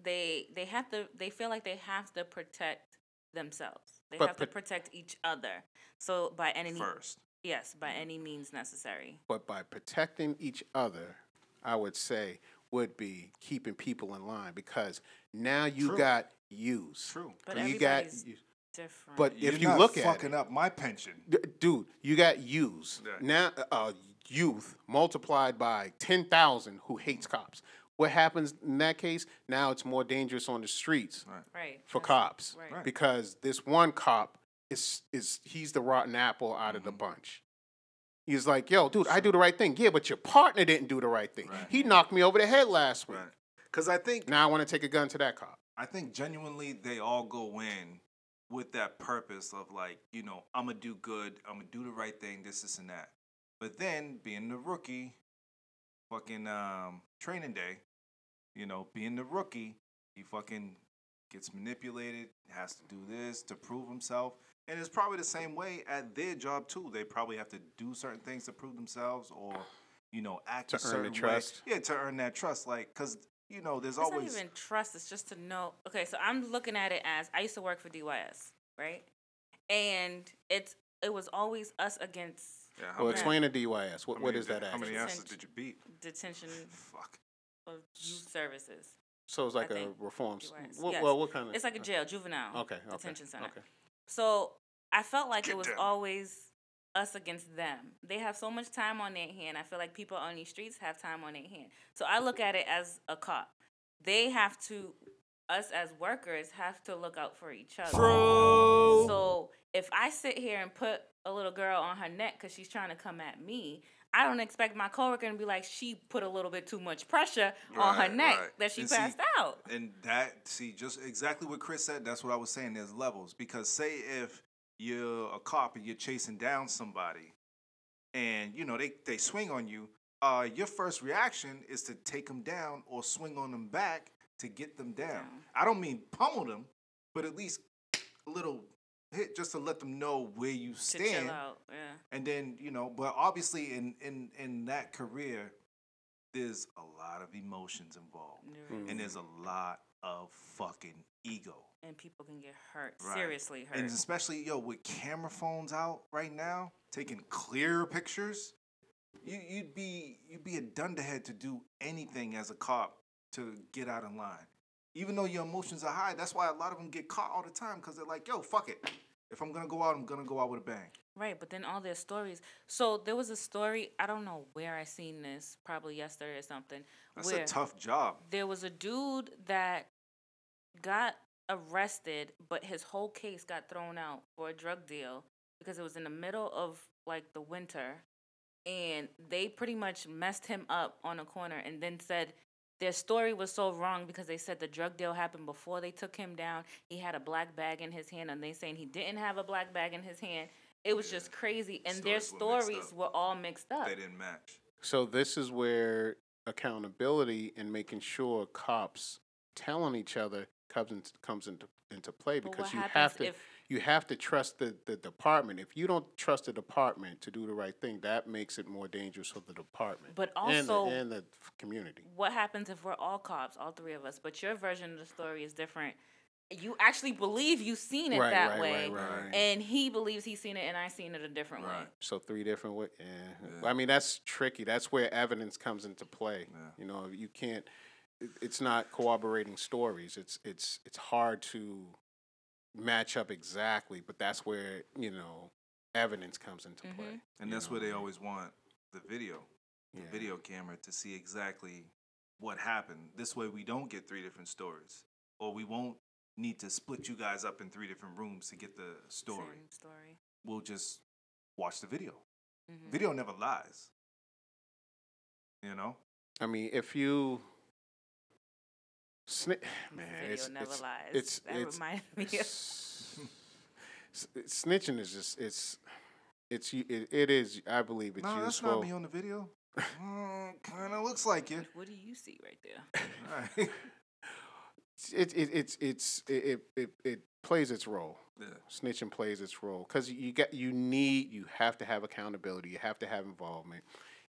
they they have to they feel like they have to protect themselves. They But have to protect each other. So by any First. yes, by any means necessary. But by protecting each other, I would say would be keeping people in line because now you True. got use. True. But you got different. But You're if you not look at fucking it, up my pension. D- dude, you got use. Yeah. Now, uh, youth multiplied by 10,000 who hates cops. What happens in that case? Now it's more dangerous on the streets right for that's- cops Right. because this one cop is is he's the rotten apple out of the Mm-hmm. bunch. He's like, yo, dude, I do the right thing. Yeah, but your partner didn't do the right thing. He knocked me over the head last week. Because I think Now I want to take a gun to that cop. I think genuinely they all go in with that purpose of like, you know, I'm gonna do good, I'm gonna do the right thing, this, this, and that. But then being the rookie, fucking um, training day, you know, being the rookie, he fucking gets manipulated, has to do this to prove himself. And it's probably the same way at their job too. They probably have to do certain things to prove themselves or, you know, act To a earn the certain way. trust. Yeah, to earn that trust. Like, cause you know, there's It's always not even trust. It's just to know. Okay, so I'm looking at it as I used to work for DYS, right? And it's it was always us against. Yeah, Well, them. explain the DYS. What, How what many is that did- How at? many asses did you beat? Detention. Fuck. Of youth services. So it's like I a think. reform. s- DYS. What, Yes. Well, what kind of? It's like a uh, jail, juvenile. Okay, okay, Detention center. okay. So I felt like Get it was them. always us against them. They have so much time on their hand. I feel like people on these streets have time on their hand. So I look at it as a cop. They have to, us as workers, have to look out for each other. True. So if I sit here and put a little girl on her neck because she's trying to come at me, I don't expect my coworker to be like, she put a little bit too much pressure on her neck right. that she And see- passed out. And that, see, just exactly what Chris said, that's what I was saying. There's levels. Because say if you're a cop and you're chasing down somebody and, you know, they, they swing on you, uh, your first reaction is to take them down or swing on them back to get them down. I don't mean pummel them, but at least a little hit just to let them know where you To stand. chill out. Yeah. And then, you know, but obviously in in in that career, there's a lot of emotions involved. There is. Mm. And there's a lot of fucking ego. And people can get hurt. Right. Seriously hurt. And especially, yo, with camera phones out right now, taking clear pictures, you you'd be you'd be a dunderhead to do anything as a cop to get out of line. Even though your emotions are high, that's why a lot of them get caught all the time because they're like, yo, fuck it. If I'm gonna go out, I'm gonna go out with a bang. Right, but then all their stories. So there was a story. I don't know where I seen this. Probably yesterday or something. That's a tough job. There was a dude that got arrested, but his whole case got thrown out for a drug deal because it was in the middle of like the winter, and they pretty much messed him up on a corner, and then said. Their story was so wrong because they said the drug deal happened before they took him down. He had a black bag in his hand, and they saying he didn't have a black bag in his hand. It was just crazy, and their Stories were stories were all mixed up. They didn't match. So this is where accountability and making sure cops telling each other comes into, comes into into play But because what you have to if- you have to trust the, the department. If you don't trust the department to do the right thing, that makes it more dangerous for the department. But and the- also- and the, community. what happens if we're all cops, all three of us, but your version of the story is different? You actually believe you've seen it Right, that right, way, right, right. and he believes he's seen it, and I seen it a different way. So three different ways. Yeah. I mean, that's tricky. That's where evidence comes into play. You know, you can't. It's not corroborating stories. It's it's it's hard to match up exactly, but that's where you know evidence comes into Mm-hmm. play. And that's know where they always want the video, the Yeah. video camera to see exactly what happened. This way we don't get three different stories. Or we won't need to split you guys up in three different rooms to get the story. Same story. We'll just watch the video. Mhm. Video never lies. You know? I mean, if you. Sni- man, video it's, never it's, lies. It's, That it's, reminded me of- snitching is just it's it's u- it, it is I believe it's no, that's not me on the video. mm, kind of looks like you. What do you see right there? It, it it's it's it, it it it plays its role. Yeah. Snitching plays its role because you get you need you have to have accountability. You have to have involvement.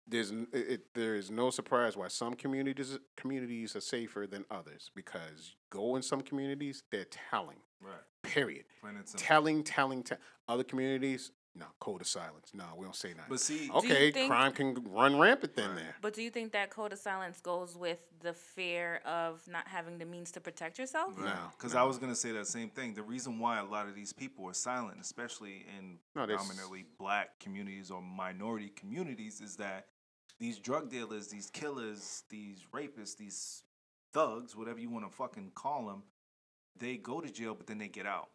There's it, it, there is no surprise why some communities communities are safer than others because go in some communities they're telling. Right. Period. Plain. Telling, telling, te- other communities. No, code of silence. No, we don't say that. But see- okay, think- crime can run rampant then there. But do you think that code of silence goes with the fear of not having the means to protect yourself? Because I was gonna say that same thing. The reason why a lot of these people are silent, especially in No, predominantly black communities or minority communities, is that these drug dealers, these killers, these rapists, these thugs, whatever you want to fucking call them, they go to jail, but then they get out,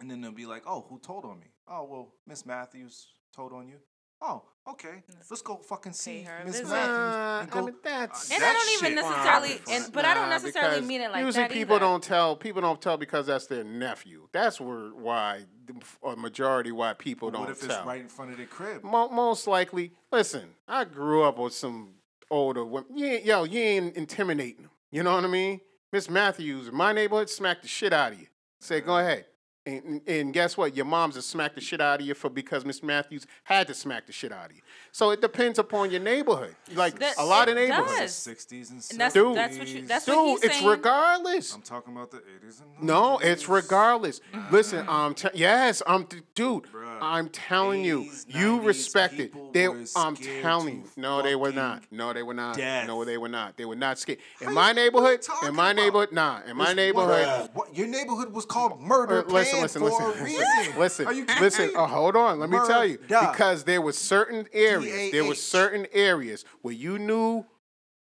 and then they'll be like, "Oh, who told on me? Oh, well, Miss Matthews told on you." Oh, okay. Let's go fucking see her Miss visit. Matthews. Nah, and I mean, that's- uh, And I don't even shit necessarily, front. and, but I don't necessarily mean it like usually that people either. don't tell people don't tell because that's their nephew. That's where why the f- a majority why people But don't what if tell. it's right in front of their crib? Mo- most likely, listen. I grew up with some older women. You ain't, yo, you ain't intimidating them. You know what I mean? Miss Matthews, in my neighborhood, smack the shit out of you. Say, go ahead. And, and- and guess what? Your mom's has smacked the shit out of you for because Miss Matthews had to smack the shit out of you. So it depends upon your neighborhood. Like That- a lot of it neighborhoods. does. 60s and 70s. And that's- Dude, that's what you- that's dude, what he's it's saying. regardless. I'm talking about the 80s and No, it's regardless. Listen, um, te- yes, I'm, t- dude. I'm telling you, you respect it. They, I'm telling you, no, they were not. No, they were not. death. No, they were not. They were not scared. In my neighborhood, in my neighborhood, nah. In my neighborhood, What, what- your neighborhood was called Murder uh, listen, listen, listen, listen, Are you kidding listen. me? Oh, hold on. Let me tell you, because there were certain areas, there were certain areas where you knew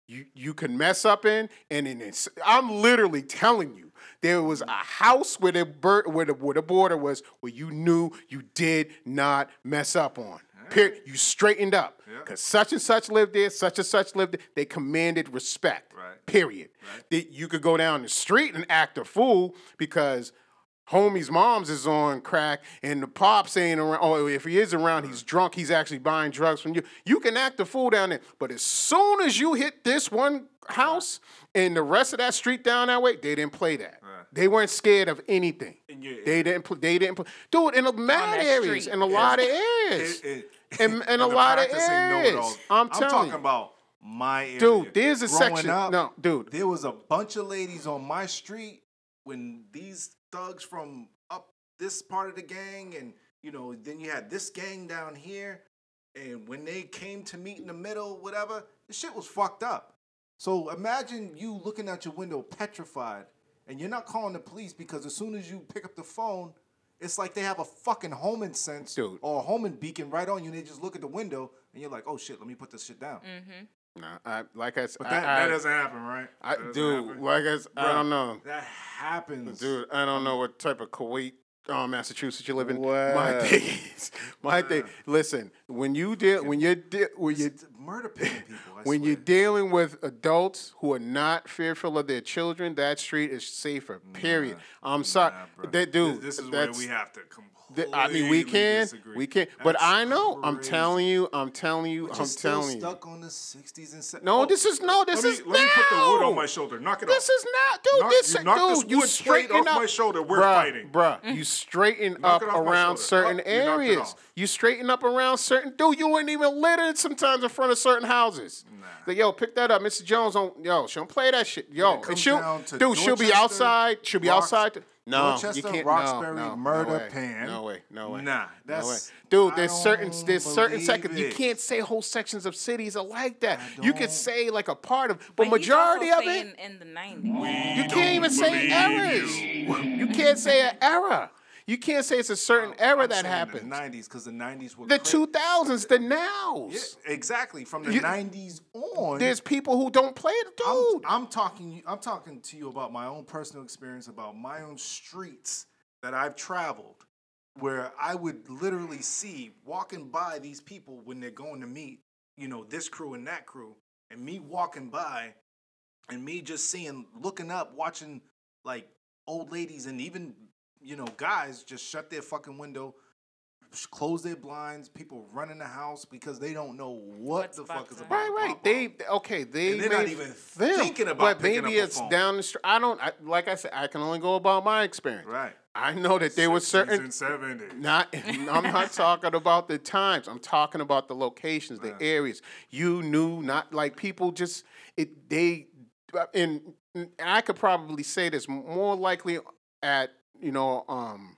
you you could mess up in, and in it's, I'm literally telling you, there was a house where the bur- where the where the border was, where you knew you did not mess up on. Period. You straightened up. Because such and such lived there, such and such lived there. They commanded respect. Right. Period. That you could go down the street and act a fool because homie's mom's is on crack and the pops ain't around. Oh, if he is around, he's drunk. He's actually buying drugs from you. You can act a fool down there. But as soon as you hit this one house and the rest of that street down that way, they didn't play that. They weren't scared of anything. They didn't. Pl- they didn't. Pl- Dude, in a mad areas, in a Yeah. lot of areas, It- it- in, in a and lot of practicing areas. know-it-all. I'm telling talking you. about my area. Dude, there's a Growing section- Up, no, dude. There was a bunch of ladies on my street when these thugs from up this part of the gang, and you know, then you had this gang down here, and when they came to meet in the middle, whatever, the shit was fucked up. So imagine you looking out your window petrified, and you're not calling the police because as soon as you pick up the phone, It's like they have a fucking homing sense Dude. or a homing beacon right on you, and they just look at the window, and you're like, "Oh shit, let me put this shit down." Mm-hmm. Nah, I, like I said, But that, I, that I, doesn't happen, right? I, dude, happen. like I, s- I don't know. That happens, Dude, I don't know what type of Kuwait, uh, Massachusetts you live in. My thing is, my thing. Listen, when you deal, when you're de- when you murder people. I when you're dealing with adults who are not fearful of their children, that street is safer. Period. I'm sorry, that dude. This is that's, where we have to th- I mean, we can, disagree. we can, but I know. I'm crazy. telling you. I'm telling you. But I'm you're still telling you. stuck on the 60s and 70s. No, oh, this is no. This let is me, let me put the wood on my shoulder. Knock it off. This is not, dude. Knock- this, you knock dude, this you wood plate straighten off up my shoulder. We're bruh, fighting. bruh. You straighten Knock up it off my around shoulder. certain Oh, you knocked it areas. off. You straighten up around certain. Dude, you wouldn't even litter sometimes in front of certain houses. Like, yo, pick that up, Mr. Jones. On yo, she don't play that shit. Yo, it and she'll, down to dude, she'll be Dorchester, outside. She'll be Rox- outside. No, Dorchester, you can't. Roxbury, no, no, murder no way. pan. No way. No way. Nah, no way. that's- Dude, I there's certain there's certain believe seconds you can't say whole sections of cities are like that. You could say like a part of, but, But majority he's of also it. saying in the 90s. You can't even say errors. You can't say an error. You can't say it's a certain error that happened. The 90s, because the 90s were The cra- two thousands, the nows. Yeah, exactly. From the You- 90s on. There's people who don't play it, dude. I'm, I'm talking. I'm talking to you about my own personal experience, about my own streets that I've traveled, where I would literally see walking by these people when they're going to meet, you know, this crew and that crew, and me walking by, and me just seeing, looking up, watching like old ladies and even you know guys just shut their fucking window. Close their blinds. People run in the house because they don't know what the fuck is about. Right, right. They okay. They And they're not may even them, thinking about but maybe up a it's phone. down the street. I don't. I, like I said, I can only go about my experience. Right. I know that there were certain. and Not, I'm not talking about the times. I'm talking about the locations, the areas. You knew, not like people just it. They uh, and, and I could probably say this more likely at you know um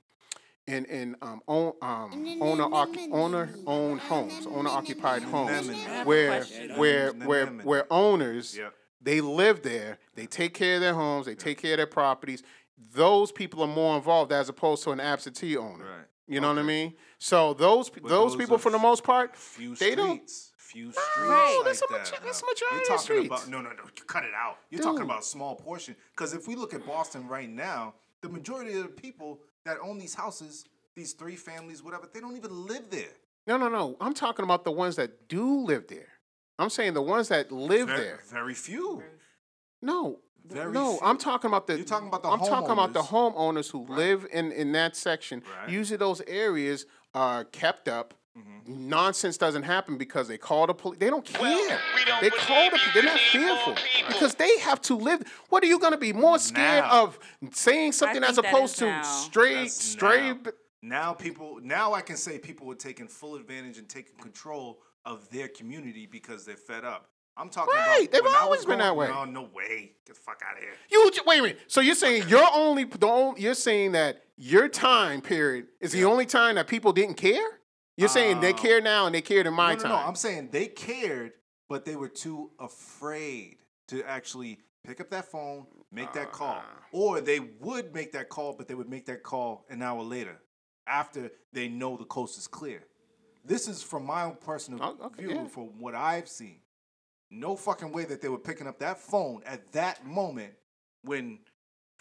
in in um own um owner occu- owner owned homes, owner occupied homes, where where where where owners they live there, they take care of their homes, they take care of their properties. Those people are more involved as opposed to an absentee owner. Right. You know what I mean? So those those, those people, are for the most part, few they don't. streets. Few streets Right. like That's a that. majo- that's no. majority You're of talking streets. about no, no, no. You cut it out. You're Dude. talking about a small portion. Because if we look at Boston right now, the majority of the people that own these houses, these three families, whatever, they don't even live there. No, no, no. I'm talking about the ones that do live there. I'm saying the ones that live Very, there. very few. No. Very no, few. I'm talking about the. You're talking about the I'm talking about the homeowners. homeowners who live in in that section. Usually, those areas are kept up. Mm-hmm. Nonsense doesn't happen because they call the police. They don't care. they call the. police. They're not fearful because they have to live. What are you going to be more scared Now. of saying something as opposed to now. straight That's straight? now. Now people, now I can say people are taking full advantage and taking control of their community because they're fed up. I'm talking Right, about. they've always was been that way. No, no way. Get the fuck out of here. You j- wait a minute. So you're saying you're only the only, you're saying that your time period is the only time that people didn't care? You're saying they Uh, care now and they cared in my no, no, time. no. I'm saying they cared, but they were too afraid to actually pick up that phone, make that call, or they would make that call, but they would make that call an hour later after they know the coast is clear. This is from my own personal view, yeah. from what I've seen. No fucking way that they were picking up that phone at that moment when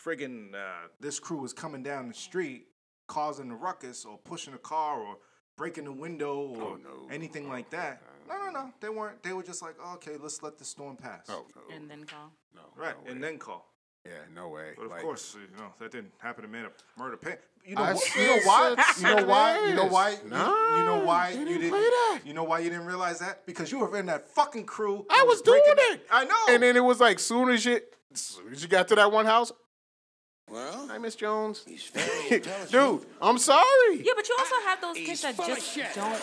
friggin' uh, this crew was coming down the street causing a ruckus or pushing a car or breaking a window oh, or anything like that. No, no, no. They weren't. They were just like, okay, let's let the storm pass. Oh, And then call. no. Right, and then call. Yeah, no way. But of Like- course, you know that didn't happen to man of murder pen. You know, wh- you know why? You know why? You know why? You, Nah, you know why you didn't didn't? play that. You know why you didn't realize that? Because you were in that fucking crew. I that was doing breaking- it. I know. And then it was like, soon as you, soon as you got to that one house. Well, hi, Miss Jones. He's very Dude, I'm sorry. Yeah, but you also have those kids that just don't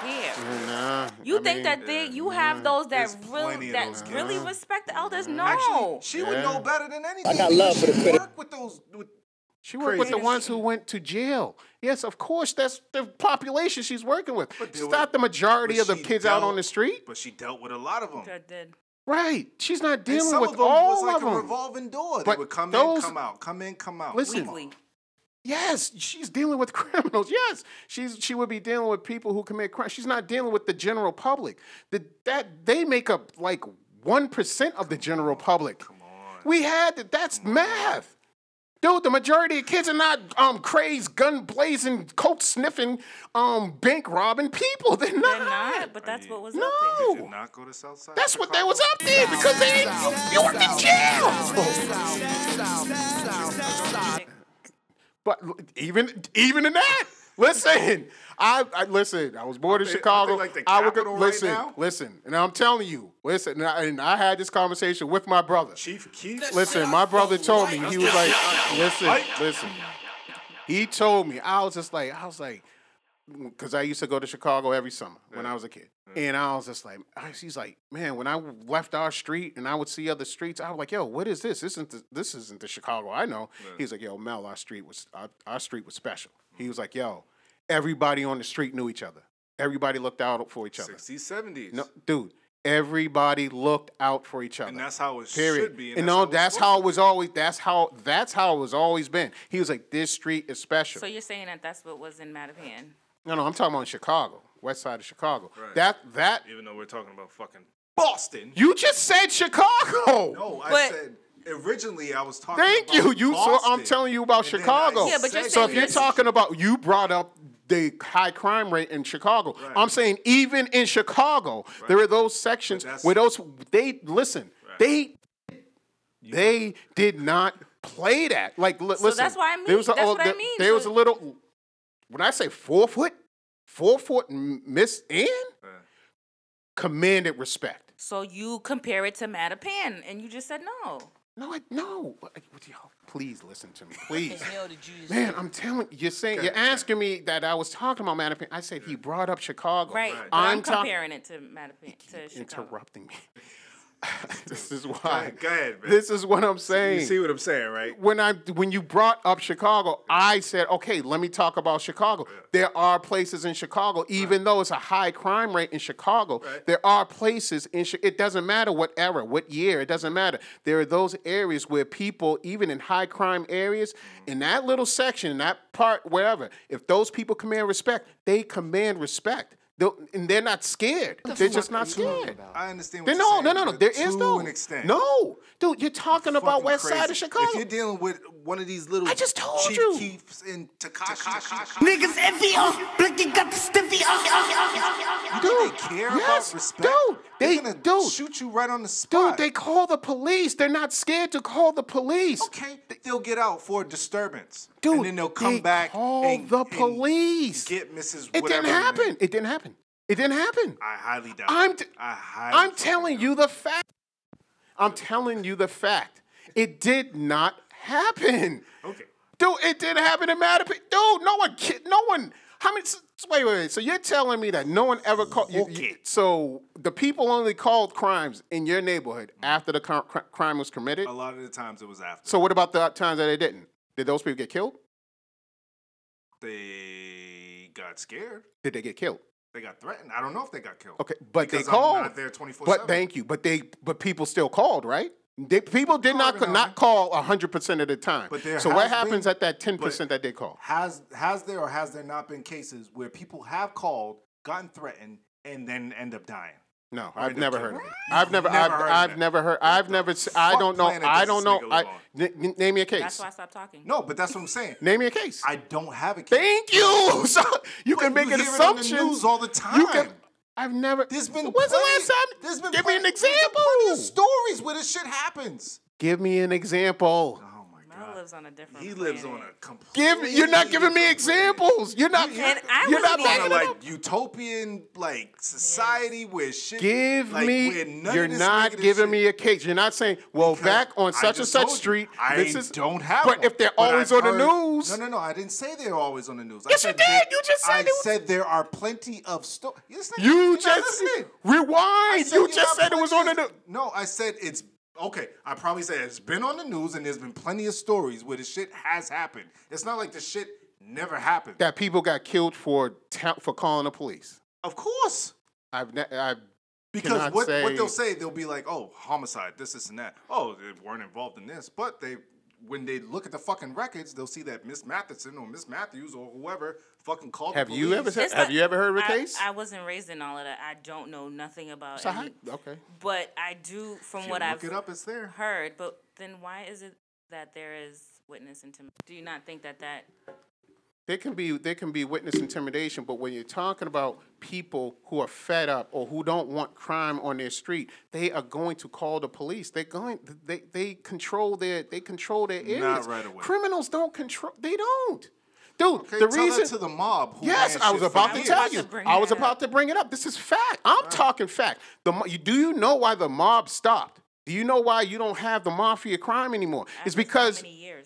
care. Nah, You I think mean, that they, you have those that plenty really of that those kids. really respect the elders? No. Actually, she would know better than anything. I got love for the She critic. worked with those. With She worked with the Crazy. ones who went to jail. Yes, of course, that's the population she's working with. It's there not the majority but of the she kids out dealt- on the street. But she dealt with a lot of them. That did. Right. She's not dealing some with of them all was like of a revolving door. But they would come those- in, come out, come in, come out. Listen, Come on. Yes, she's dealing with criminals. Yes, she's she would be dealing with people who commit crime. She's not dealing with the general public. The, that they make up like one percent of the general public. Come on, we had that. That's math. Dude, the majority of kids are not um crazed, gun blazing, coke sniffing, um bank robbing people. They're not. They're not, but that's what was up there. Did not go to Southside? That's what they was up there because they you, you went to jail. But even even in that, listen, I, I listen. I was born in Aren't Chicago. aren't they like the I would capital right listen, now? listen, and I'm telling you, listen. And I, and I had this conversation with my brother. Chief Keef. Listen, my brother told me he was like, listen, listen. He told me I was just like, I was like, because I used to go to Chicago every summer when I was a kid, and I was just like, I- he's like, man, when I left our street and I would see other streets, I was like, yo, what is this? This isn't the, this isn't the Chicago I know. He's like, yo, Mel, our street was our, our street was special. He mm. was like, yo, everybody on the street knew each other. Everybody looked out for each other. 60s, 70s. No, dude. Everybody looked out for each other. And that's how it Period. should be. And, And, no, that's that's how how it was always. That's how. That's how it was always been. He was like, "This street is special." So you're saying that that's what was in Mattapan? no, no, I'm talking about Chicago, West Side of Chicago. Right. That that Even though we're talking about fucking Boston. you just said Chicago. No, I But- said originally I was talking Thank about you. You. So I'm telling you about Chicago. Yeah, but you're so if you're talking about, you brought up the high crime rate in Chicago. Right. I'm saying even in Chicago, there are those sections where those they listen. They they did not play that. Like, li- So listen. that's why I There was a. That's oh, what I there, mean. There was a little. When I say four foot, four foot m- miss in, commanded respect. So you compare it to Mattapan, and you just said no. No, I no. What- what- yo, Please listen to me, please. Man, I'm telling you're saying you're asking me that I was talking about Mattapan. I said he brought up Chicago. Right. But I'm, talk- comparing it to Mattapan to Chicago. interrupting me. this is why. Go ahead, man. This is what I'm saying. You see what I'm saying, right? when I when you brought up Chicago, I said, okay, let me talk about Chicago. There are places in Chicago, even though it's a high crime rate in Chicago, there are places in. It doesn't matter what era, what year, it doesn't matter. There are those areas where people, even in high crime areas, mm-hmm. in that little section, in that part, wherever, if those people command respect, they command respect. They'll- and they're not scared. They're just not scared. I understand what you're no, saying. no, no, no. There is no. an extent. No, dude, you're talking about Fucking West Side of Chicago. If you're dealing with one of these little I just told Chief you. Keefs and Tekashi, Niggas envy us, Blicky got the stiffy you think they care Yes, about respect? dude. They're gonna dude, shoot you right on the spot. dude. They call the police. They're not scared to call the police. okay, they'll get out for a disturbance, Dude, and then they'll come they back call and the police. get Mrs. It didn't happen. It didn't happen. It didn't happen. I highly doubt. I'm t- I highly I'm telling doubt you the fact. I'm telling you the fact. It did not happen. Okay. Dude, it didn't happen in Mattapan. Dude, no one, ki- no one. How many? S- Wait, wait, wait. So you're telling me that no one ever called? You, you- so the people only called crimes in your neighborhood mm. after the cr- cr- crime was committed. A lot of the times it was after. So what about the times that they didn't? Did those people get killed? they got scared. Did they get killed? They got threatened. I don't know if they got killed. Okay, but Because they I'm called. not there 24/7. But thank you. But they, but people still called, right? They, people did not every not and call hundred percent of the time. But there so what happens been- at that ten percent that they call? Has has there or has there not been cases where people have called, gotten threatened, and then end up dying? No, I've end up never heard of it. You've I've never, never I've, heard of I've never heard. I've never. se- I fuck don't know. I don't know. nigga I, live n- n- name me a case. That's why I stopped talking. No, but that's what I'm saying. Name me a case. I don't have a case. Thank you. So you But can make you an hear it on the assumption. news all the time. You can. I've never. There's been When's the last time? There's been Give me an plenty- there's been example. of stories where this shit happens. Give me an example. Oh my Mel lives on a different. He lives on a complete. Give. You're not giving me examples. You're not. And I you're not wasn't on it a up. like utopian like society where shit. Give like, me. none You're not giving shit- me a case. You're not saying, well, Because back on such and such street. I this is, don't have But one. if they're But always I've on the news, No, no, no. I didn't say they're always on the news. Yes, I you did. there- You just said I it was- said there are plenty of stories. you just rewind. You just said it was on the news. No, I said it's okay. I probably said it's been on the news, and there's been plenty of stories where the shit has happened. It's not like the shit never happened. That people got killed for ta- for calling the police. Of course. I've ne- I Because what, say, what they'll say, they'll be like, oh, homicide, this, this, and that. Oh, they weren't involved in this, but they when they look at the fucking records, they'll see that Miss Matheson or Miss Matthews or whoever fucking called. the Have you ever police. said- have you ever heard of a I- case? I, wasn't raised in all of that. I don't know nothing about So any, how- okay. But I do, from what look I've it up, it's there. heard. But then why is it that there is witness intimidation? Do you not think that that There can be there can be witness intimidation, but when you're talking about people who are fed up or who don't want crime on their street, they are going to call the police. They're going they they control their they control their areas. Not right away. Criminals don't control. They don't. Dude, Okay, the tell reason that to the mob. Who yes, I was about to tell you. I was about to bring it up. This is fact. I'm talking fact. The do you know why the mob stopped? Do you know why you don't have the mafia crime anymore? It's because many years though?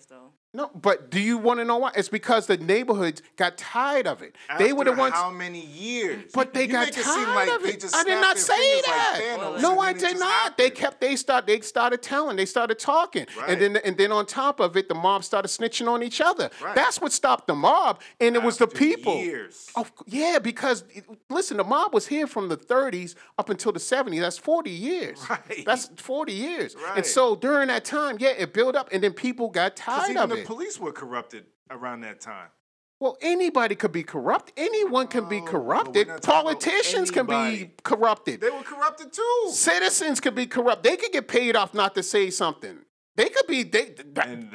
No, but do you want to know why? It's because the neighborhoods got tired of it. they were the After ones. How many years? But they You got it tired like of they it. just I did not say like that. Thanos no, I did not. They kept. They start. They started telling. They started talking, Right. and then and then on top of it, the mob started snitching on each other. Right. That's what stopped the mob, and it was the people. years. Oh yeah, because listen, the mob was here from the 30s up until the 70s. That's 40 years. Right. That's 40 years. Right. And so during that time, yeah, it built up, and then people got tired of the police were corrupted around that time. Well, anybody could be corrupt. Anyone can be oh, corrupted. not Politicians can be corrupted. They were corrupted too. Citizens could be corrupt. They could get paid off not to say something. They could be. They.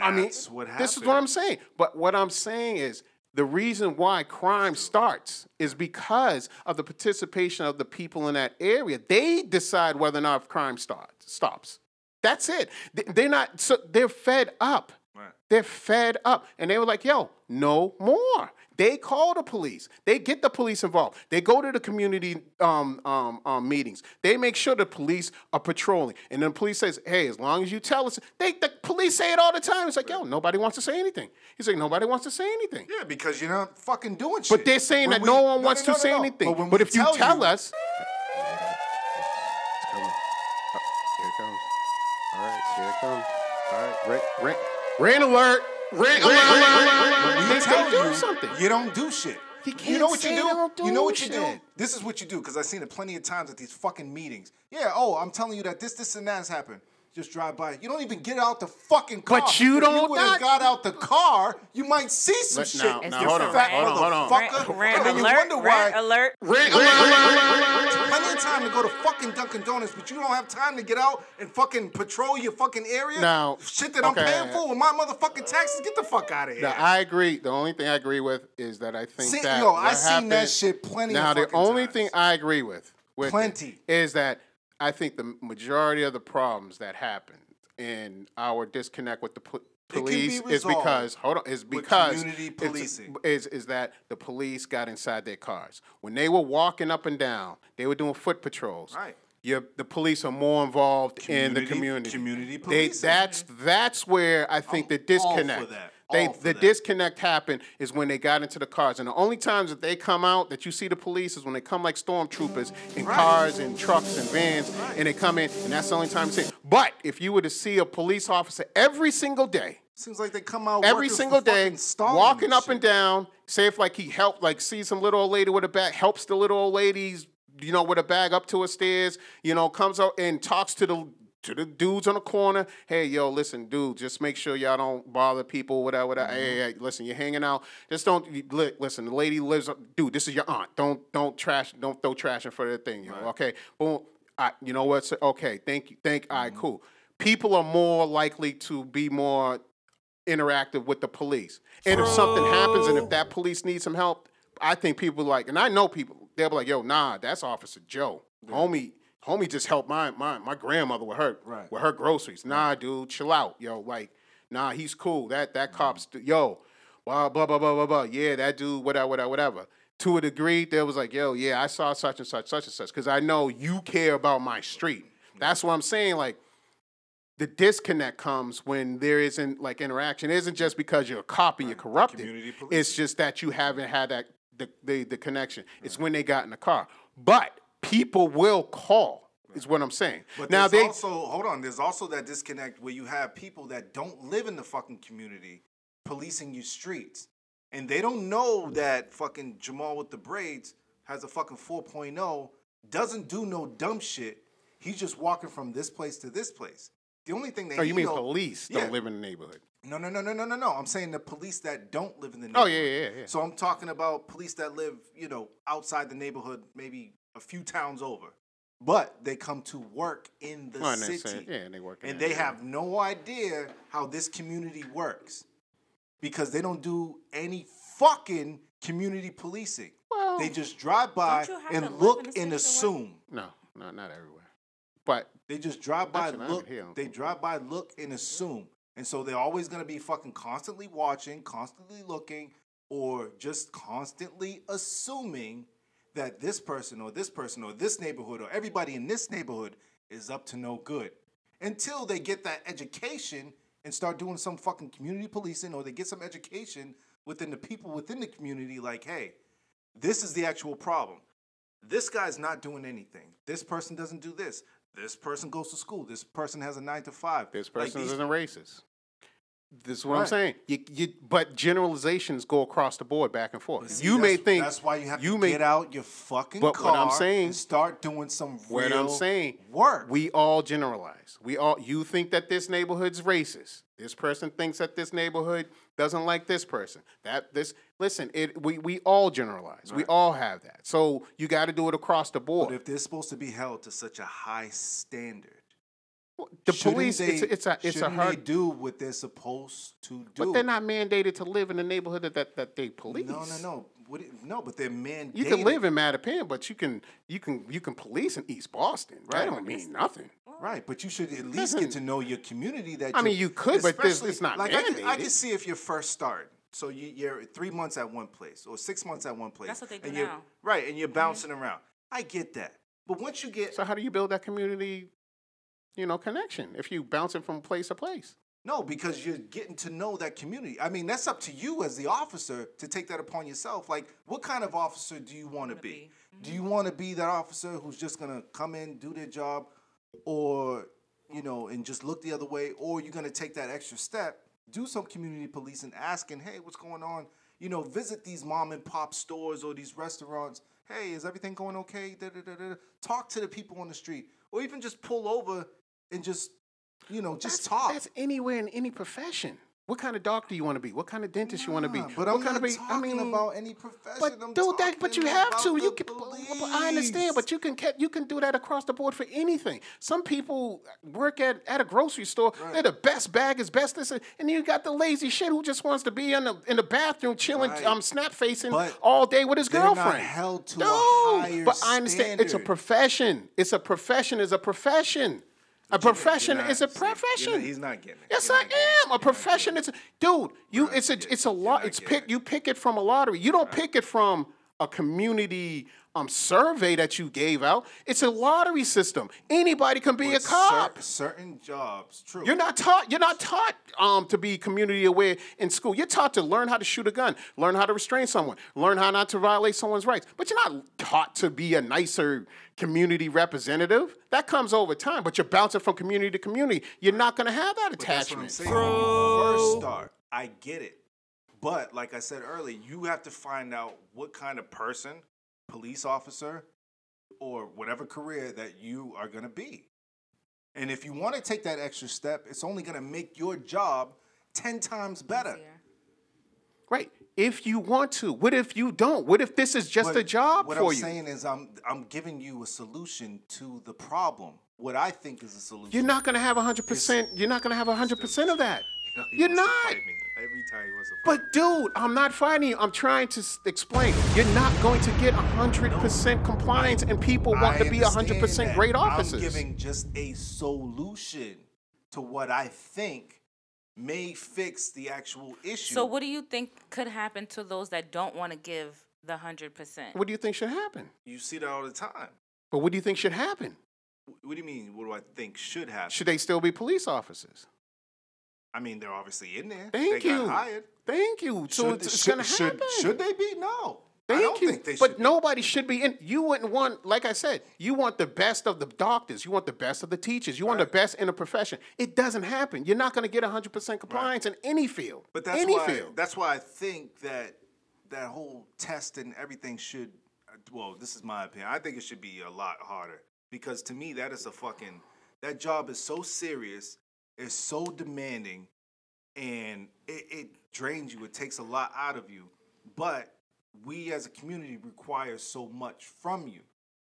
I mean, this is what I'm saying. But what I'm saying is the reason why crime starts is because of the participation of the people in that area. They decide whether or not crime starts stops. That's it. They- They're not. So they're fed up. Right. They're fed up. And they were like, yo, no more. They call the police. They get the police involved. They go to the community um, um, um, meetings. They make sure the police are patrolling. And then the police says, hey, as long as you tell us, they, the police say it all the time. It's like, yo, nobody wants to say anything. He's like, nobody wants to say anything. Yeah, because you're not fucking doing shit. But they're saying When that we- no one no, wants no, to no, say no. anything. But, But if you tell you- us, It's coming. Uh, Here it comes. All right, here it comes. All right, rain, rain, rain alert. Rain alert. They tell do you, something. You don't do shit. You You know what you do? don't You know what you do? shit. This is what you do because I've seen it plenty of times at these fucking meetings. Yeah, oh, I'm telling you that this, this, and that has happened. Just drive by. You don't even get out the fucking car. But you don't you would have got out the car, you might see some Let- shit. now- you now, hold on, fat hold on, hold on. motherfucker. Rant and then alert, you wonder why. rant alert. Rain Plenty of time to go to fucking Dunkin' Donuts, but you don't have time to get out and fucking patrol your fucking area. Now, shit that I'm paying for with my motherfucking taxes. Get the fuck out of here. Now, I agree. The only thing I agree with is that I think See, that yo, what I seen that shit plenty of Now, the only times. thing I agree with, with Plenty. is that I think the majority of the problems that happen in our disconnect with the pol- can be police is because hold on is because community policing. is is that the police got inside their cars when they were walking up and down they were doing foot patrols Right. your, the police are more involved in the Community- community. community They, that's that's where I think the all for disconnect. They the that. disconnect happened is when they got into the cars, and the only times that they come out that you see the police is when they come like stormtroopers in cars and trucks and vans, and they come in, and that's the only time you see. it. But if you were to see a police officer every single day, Seems like they come out every single day, walking up shit. and down. Say if like he helped, like see some little old lady with a bag, helps the little old ladies, you know, with a bag up to her stairs. You know, comes out and talks to the to the dudes on the corner. Hey, yo, listen, dude, just make sure y'all don't bother people, whatever. whatever. Hey, mm-hmm. hey, hey, listen, you're hanging out. Just don't li- listen. The lady lives. Dude, this is your aunt. Don't don't trash. Don't throw trash in front of the thing. You know, okay. Boom. I, you know what? okay? Thank you. Thank. All right, mm-hmm. cool. People are more likely to be more interactive with the police. And if something happens and if that police needs some help, I think people like, and I know people, they'll be like, yo, nah, that's Officer Joe. Homie, homie just helped my my my grandmother with her Right. with her groceries. Nah, dude, chill out. Yo, like, nah, he's cool. That that cop's yo, blah, blah, blah, blah, blah, blah. Yeah, that dude, whatever, whatever, whatever. To a degree, there was like, yo, yeah, I saw such and such, such and such, because I know you care about my street. That's what I'm saying. Like, the disconnect comes when there isn't like interaction. It isn't just because you're a cop and you're corrupted. It's just that you haven't had that the the, the connection. It's when they got in the car. But people will call. Is what I'm saying. But now there's they also hold on. There's also that disconnect where you have people that don't live in the fucking community policing your streets, and they don't know that fucking Jamal with the braids has a fucking 4.0, doesn't do no dumb shit. He's just walking from this place to this place. The only thing that Oh, you mean know- police Yeah. don't live in the neighborhood? No, no, no, no, no, no, no. I'm saying the police that don't live in the neighborhood. Oh, yeah, yeah, yeah. So I'm talking about police that live, you know, outside the neighborhood, maybe a few towns over, but they come to work in the and say- city. yeah, and they work in and they area. have no idea how this community works because they don't do any fucking community policing. Well, they just drive by Don't you have to and look and city to work? assume. No, no, not everywhere. But They just drive by, Actually, look. here. They drive by, look, and assume. And so they're always gonna be fucking constantly watching, constantly looking, or just constantly assuming that this person or this person or this neighborhood or everybody in this neighborhood is up to no good. Until they get that education and start doing some fucking community policing or they get some education within the people within the community, like, hey, this is the actual problem. This guy's not doing anything. This person doesn't do this. This person goes to school. This person has a nine to five. this Like person these- isn't racist. This is what I'm saying. You, you, but generalizations go across the board, back and forth. See, you may think that's why you have you to may, get out your fucking But car what I'm saying, and start doing some what real I'm saying, work. We all generalize. We all. You think that this neighborhood's racist. This person thinks that this neighborhood doesn't like this person. That this. Listen, it. We we all generalize. We all have that. So you got to do it across the board. But if they're supposed to be held to such a high standard, the shouldn't police, it's a- they- it's a- it's a hard- They do what they're supposed to do. But they're not mandated to live in the neighborhood that that, that they police. No, no, no. What it- no, but they're mandated. You can live in Mattapan, but you can you can you can police in East Boston. Right? That don't mean nothing. Right, but you should at least get to know your community. That I mean, you- you could, but this- especially- it's not like I can, I can see if you're first start. So you, you're three months at one place or six months at one place. That's what they do and you're- now. Right, and you're mm-hmm. bouncing around. I get that, but once you get So how do you build that community, you know, connection if you bouncing from place to place? no, because you're getting to know that community. I mean, that's up to you as the officer to take that upon yourself. Like, what kind of officer do you want to be? Do mm-hmm. you want to be that officer who's just gonna come in, do their job, or you know, and just look the other way, or you're gonna take that extra step, do some community policing, asking, hey, what's going on? You know, visit these mom and pop stores or these restaurants. Hey, is everything going okay? Da, da, da, da. Talk to the people on the street, or even just pull over and just, you know, just that's, talk. That's anywhere in any profession. What kind of doctor you want to be? What kind of dentist you want to be? But what I'm kind not of be? I mean, about any profession. But I'm do that. But you have to. You can. I understand, but you can. You can do that across the board for anything. Some people work at, at a grocery store. They're the best baggers, best this, and then you got the lazy shit who just wants to be in the in the bathroom chilling, Right. um, snap facing But all day with his girlfriend. held to a Dude, higher but I understand. It's a standard. profession. It's a profession. It's a profession. A profession is a not- see, you're profession. not- he's not getting it. Yes, I am. A profession is, dude. You, it's a, it's a lot. It's pick. You pick it from a lottery. You don't pick it from a community um survey that you gave out. It's a lottery system. Anybody can be a cop. cer- certain jobs, true. You're not taught. You're not taught um, to be community aware in school. You're taught to learn how to shoot a gun, learn how to restrain someone, learn how not to violate someone's rights. But you're not taught to be a nicer community representative. That comes over time. But you're bouncing from community to community. You're not going to have that But that's what I'm attachment. saying. When you first start, I get it. But like I said earlier, you have to find out what kind of person, police officer, or whatever career that you are going to be. And if you want to take that extra step, it's only going to make your job 10 times better. Right. If you want to. What if you don't? What if this is just But a job what for I'm you? saying is I'm I'm giving you a solution to the problem. What I think is a solution. You're not going to have 100%. You're not going to have 100% of that. He You're not. me. Every time he wants to fight But dude, I'm not fighting you. I'm trying to s- explain. You're not going to get 100% compliance and people want I to be understand 100% that. great officers. I'm giving just a solution to what I think may fix the actual issue. So what do you think could happen to those that don't want to give the hundred percent? What do you think should happen? you see that all the time. But what do you think should happen? What do you mean? What do I think should happen? Should they still be police officers? I mean, they're obviously in there. Thank they you. Got hired. Thank you. So Should- it's, should- going to should- happen. Should they be? No. I Thank don't you. think they but nobody should be in. You wouldn't want, like I said, you want the best of the doctors. You want the best of the teachers. You want the best in a profession. It doesn't happen. You're not going to get 100% compliance in any field. But that's any why field. that's why I think that that whole test and everything should well, this is my opinion. I think it should be a lot harder because to me that is a fucking that job is so serious is so demanding and it, it drains you. It takes a lot out of you. But we as a community require so much from you.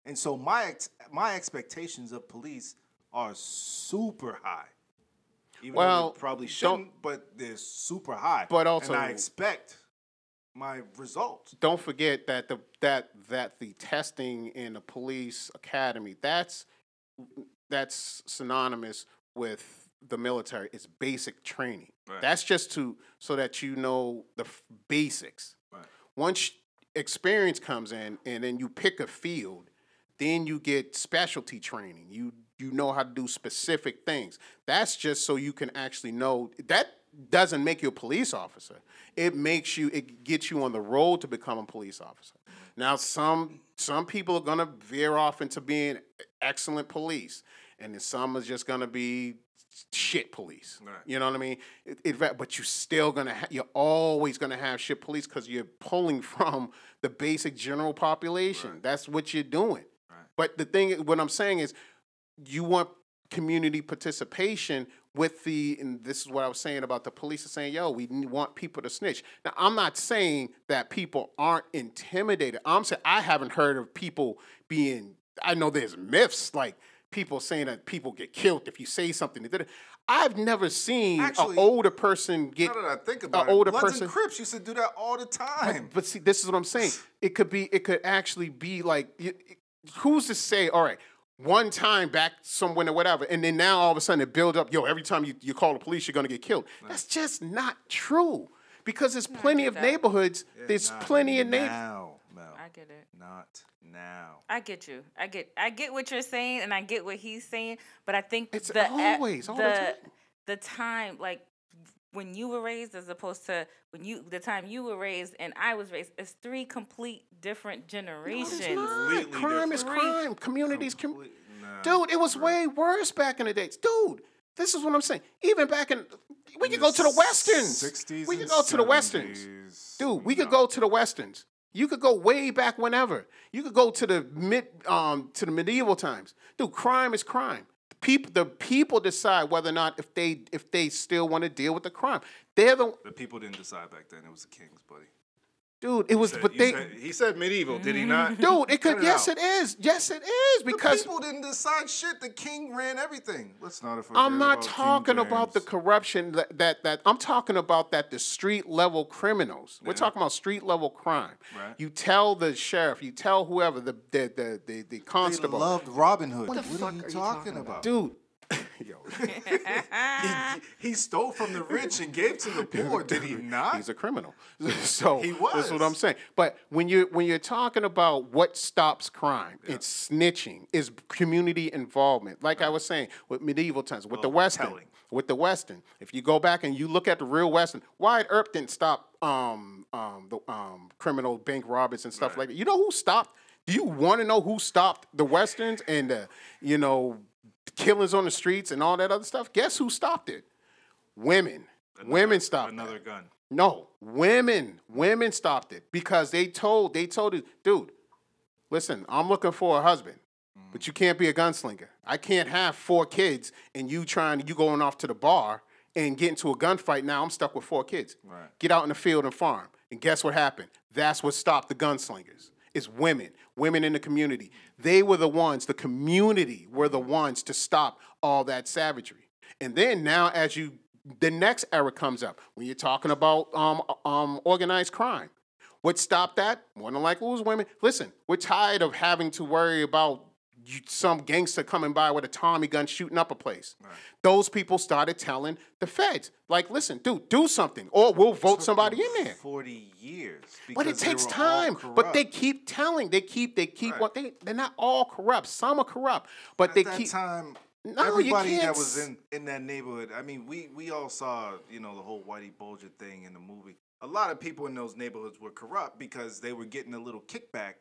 And so my ex- my expectations of police are super high. Even though Well, they probably shouldn't, but they're super high. But also- and I expect my results. don't forget that the that that the testing in the police academy that's that's synonymous with the military it's basic training. Right. that's just to so that you know the f- basics. Right. once experience comes in and then you pick a field then you get specialty training. You you know how to do specific things. That's just so you can actually know that doesn't make you a police officer. It makes you it gets you on the road to become a police officer. Now some some people are going to veer off into being excellent police and then some is just going to be shit police Right. you know what i mean it, it, but you're still gonna ha- you're always gonna have shit police because you're pulling from the basic general population that's what you're doing but the thing what i'm saying is you want community participation with the and this is what I was saying about the police are saying, yo, we want people to snitch. Now I'm not saying that people aren't intimidated. I'm saying I haven't heard of people being I know there's myths like people saying that people get killed if you say something. I've never seen Actually, an older person get Now that I think an about older it, Bloods person. and Crips used to do that all the time. But see, this is what I'm saying. It could be. It could actually be like. y- y- Who's to say? All right, one time back somewhere or whatever, and then now all of a sudden it build up. Yo, every time you, you call the police, you're gonna get killed. That's just not true. Because there's plenty of neighborhoods. there's Not plenty of neighborhoods. now, I get it. Not now. I get you. I get I get what you're saying and I get what he's saying, but I think It's the always, all the the time. the time like when you were raised as opposed to when you the time you were raised and I was raised it's three complete different generations. Not. Crime is Three- crime. Communities, com- dude. It was way worse back in the days, dude. This is what I'm saying. Even back in, we could go to the westerns. 60s we could and go to the westerns, dude. We could go to the westerns. You could go way back whenever. You could go to the mid, um, to the medieval times, dude. Crime is crime. The people, the people decide whether or not if they if they still want to deal with the crime. They're the The people didn't decide back then. It was the kings, buddy. Dude. It was, Said- but you they, said- he said medieval, did he not? Mm-hmm. dude. It could. Cut yes, out. it is. Yes, it is. Because the people didn't decide shit. The king ran everything. Let's not forget I'm not about King talking about the corruption that, that that I'm talking about that the street level criminals. We're talking about street level crime. Right. You tell the sheriff, you tell whoever the the the the, the constable. They loved Robin Hood. What What, the fuck are you are you talking about? Dude, yo, he, he stole from the rich and gave to the poor, did he not? he's a criminal. so He was. That's what. I'm saying. But when you when you're talking about what stops crime, it's snitching, is community involvement. Like I was saying with medieval times, with the Western, telling. with the Western. If you go back and you look at the real Western, Wyatt Earp didn't stop um um the um criminal bank robbers and stuff like that. You know who stopped? Do you want to know who stopped the Westerns and the you know killings on the streets and all that other stuff? Guess who stopped it? Women. Women stopped. that. Another gun. No, women, women stopped it because they told they told it, dude, listen, I'm looking for a husband, mm. but you can't be a gunslinger. I can't have four kids and you trying you going off to the bar and get into a gunfight. Now I'm stuck with four kids. Right. Get out in the field and farm. And guess what happened? That's what stopped the gunslingers. It's women, women in the community. They were the ones, the community were the ones to stop all that savagery. And then now, as you, the next era comes up when you're talking about um, um, organized crime. What stopped that? More than likely was women. Listen, we're tired of having to worry about you, some gangster coming by with a Tommy gun shooting up a place. Those people started telling the feds, like, listen, dude, do something, or we'll vote somebody in there. Forty years. But it takes time. But they keep telling. They keep. They keep. What they? They're not all corrupt. Some are corrupt, but At they that keep. time, No, everybody that was in, in that neighborhood. I mean, we we all saw you know the whole Whitey Bulger thing in the movie. A lot of people in those neighborhoods were corrupt because they were getting a little kickback.